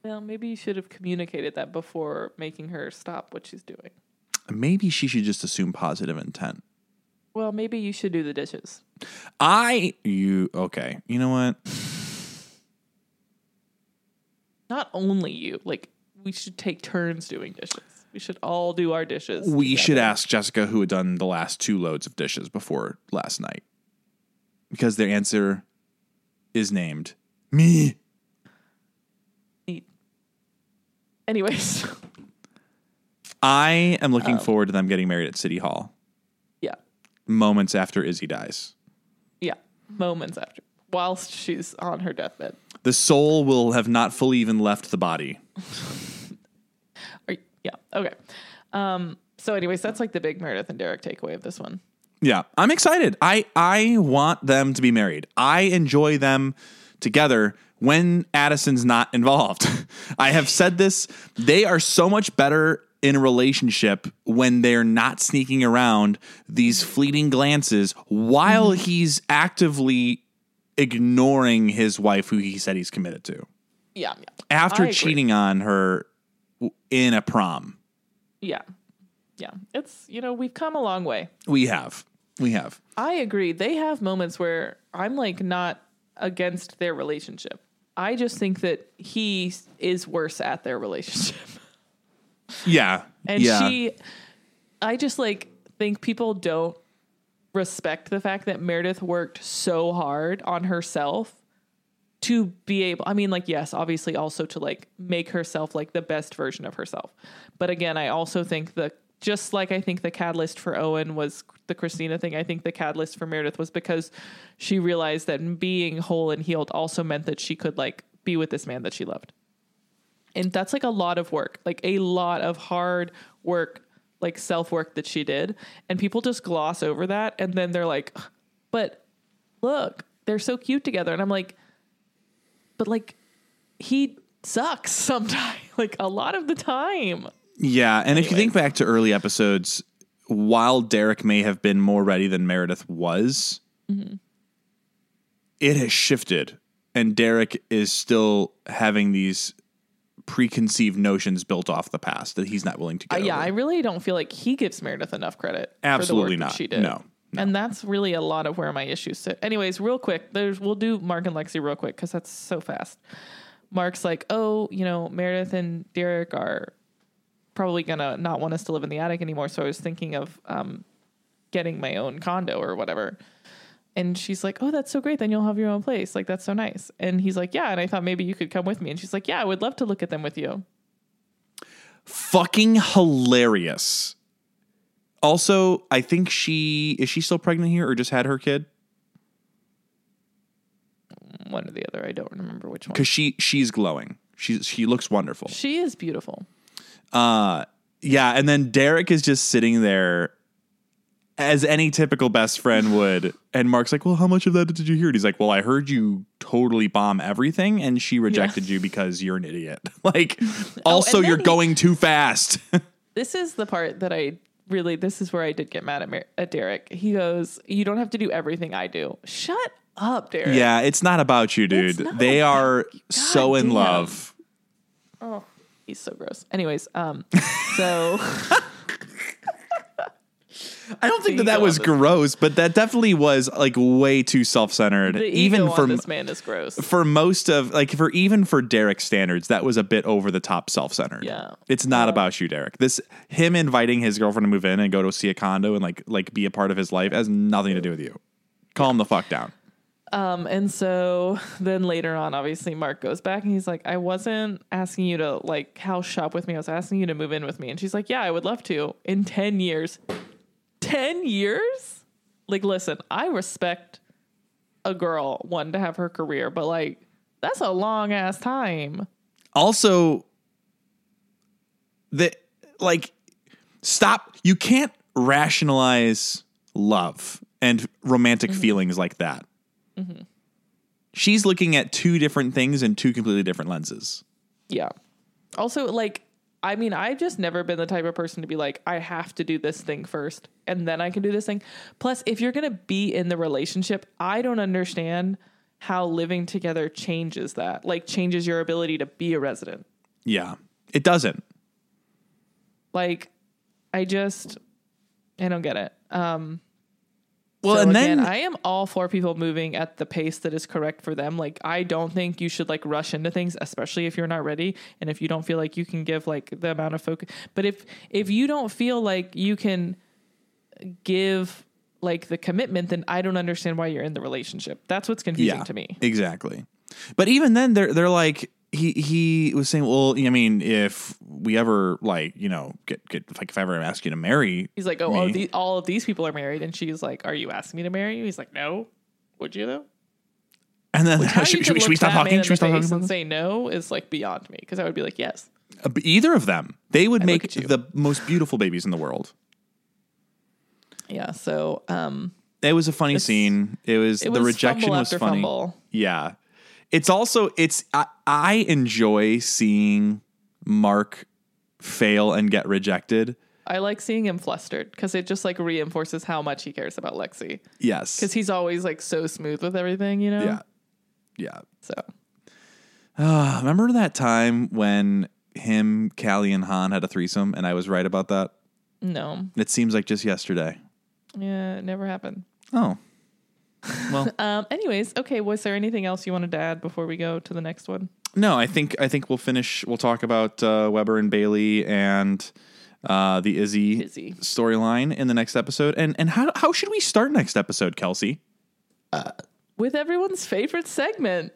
Well, maybe you should have communicated that before making her stop what she's doing. Maybe she should just assume positive intent. Well, maybe you should do the dishes. I, you, okay. You know what? Not only you, like we should take turns doing dishes. We should all do our dishes. We together. should ask Jessica who had done the last two loads of dishes before last night. Because their answer is named me. Neat. Anyways, I am looking um, forward to them getting married at City Hall moments after Izzie dies. yeah. Moments after, whilst she's on her deathbed. The soul will have not fully even left the body. Or, yeah. Okay. Um. So, anyways, that's like the big Meredith and Derek takeaway of this one. Yeah, I'm excited. I I want them to be married. I enjoy them together when Addison's not involved. I have said this. They are so much better in a relationship when they're not sneaking around these fleeting glances while mm-hmm. he's actively ignoring his wife who he said he's committed to. Yeah. Yeah. After I agree. cheating on her in a prom. Yeah. Yeah. It's you know we've come a long way. We have. We have. I agree. They have moments where I'm like not against their relationship. I just think that he is worse at their relationship. Yeah. And yeah. she I just like think people don't respect the fact that Meredith worked so hard on herself to be able I mean like yes, obviously also to like make herself like the best version of herself. But again, I also think the just like I think the catalyst for Owen was the Cristina thing, I think the catalyst for Meredith was because she realized that being whole and healed also meant that she could like be with this man that she loved and that's like a lot of work like a lot of hard work like self work that she did. And people just gloss over that and then they're like but look they're so cute together. And i'm like but like he sucks sometimes like a lot of the time. Yeah, and if you think back to early episodes, while Derek may have been more ready than Meredith was, mm-hmm. it has shifted, and Derek is still having these preconceived notions built off the past that he's not willing to Uh, get yeah, I really don't feel like he gives Meredith enough credit. Absolutely for the work that not. She did. No, no. And that's really a lot of where my issues sit. Anyways, real quick, there's we'll do Mark and Lexie real quick because that's so fast. Mark's like, oh, you know, Meredith and Derek are probably gonna not want us to live in the attic anymore. So I was thinking of um, getting my own condo or whatever. And she's like, oh, that's so great. Then you'll have your own place. Like that's so nice. And he's like, yeah. And I thought maybe you could come with me. And she's like, yeah, I would love to look at them with you. Fucking hilarious. Also, I think she is she still pregnant here or just had her kid? One or the other. I don't remember which one. Because she she's glowing. She's she looks wonderful. She is beautiful. Uh yeah, and then Derek is just sitting there as any typical best friend would. And Mark's like, Well, how much of that did you hear? And he's like, Well, I heard you totally bomb everything and she rejected you because you're an idiot. like also and you're he- going too fast. This is the part that I really. This is where I did get mad at, Mer- at Derek. He goes, "You don't have to do everything I do." Shut up, Derek. yeah, it's not about you, dude. They are you. so in love. Oh, he's so gross. Anyways, um, so I don't think that that was gross, but that definitely was like way too self-centered. even for this man is gross. for most of like for even for Derek standards, that was a bit over the top self-centered. Yeah. It's not about you, Derek. This him inviting his girlfriend to move in and go to see a condo and like like be a part of his life has nothing to do with you. Calm the fuck down. Um, and so then later on, obviously, Mark goes back and he's like, I wasn't asking you to like house shop with me. I was asking you to move in with me. And she's like, Yeah, I would love to in 10 years. 10 years? Like, listen, I respect a girl wanting to have her career, but like, that's a long ass time. Also the like stop you can't rationalize love and romantic Mm-hmm. feelings like that. She's looking at two different things in two completely different lenses. Yeah. Also, like, I mean, I've just never been the type of person to be like, I have to do this thing first and then I can do this thing. Plus, if you're going to be in the relationship, I don't understand how living together changes that, like, changes your ability to be a resident. Yeah. It doesn't. Like, I just, I don't get it. Um, Well, so and again, then I am all for people moving at the pace that is correct for them. Like I don't think you should like rush into things, especially if you're not ready and if you don't feel like you can give like the amount of focus. But if if you don't feel like you can give like the commitment, then I don't understand why you're in the relationship. That's what's confusing to me. Exactly. But even then, they're they're like he he was saying, well, I mean, if we ever like you know get get like if I ever ask you to marry, He's like, oh, me- the, all of these people are married, and she's like, are you asking me to marry you? He's like, no. Would you though? and then How should, should, should we stop talking? Should we stop talking? and say no is like beyond me because I would be like, yes. Uh, Either of them, they would look make the most beautiful babies in the world. Yeah. So, um, It was a funny scene. It was it the was rejection was funny. fumble. Yeah. It's also it's I, I enjoy seeing Mark fail and get rejected. I like seeing him flustered because it just like reinforces how much he cares about Lexie. Yes. Because he's always like so smooth with everything, you know. yeah. Yeah. So Uh, remember that time when him, Callie, and Hahn had a threesome, and I was right about that? no, It seems like just yesterday. yeah, it never happened. Oh. Well, Um. Anyways, okay. Was there anything else you wanted to add before we go to the next one? no, I think I think we'll finish. We'll talk about uh, Webber and Bailey and uh, the Izzie, Izzie. storyline in the next episode. And and how how should we start next episode, Kelcey? Uh, With everyone's favorite segment.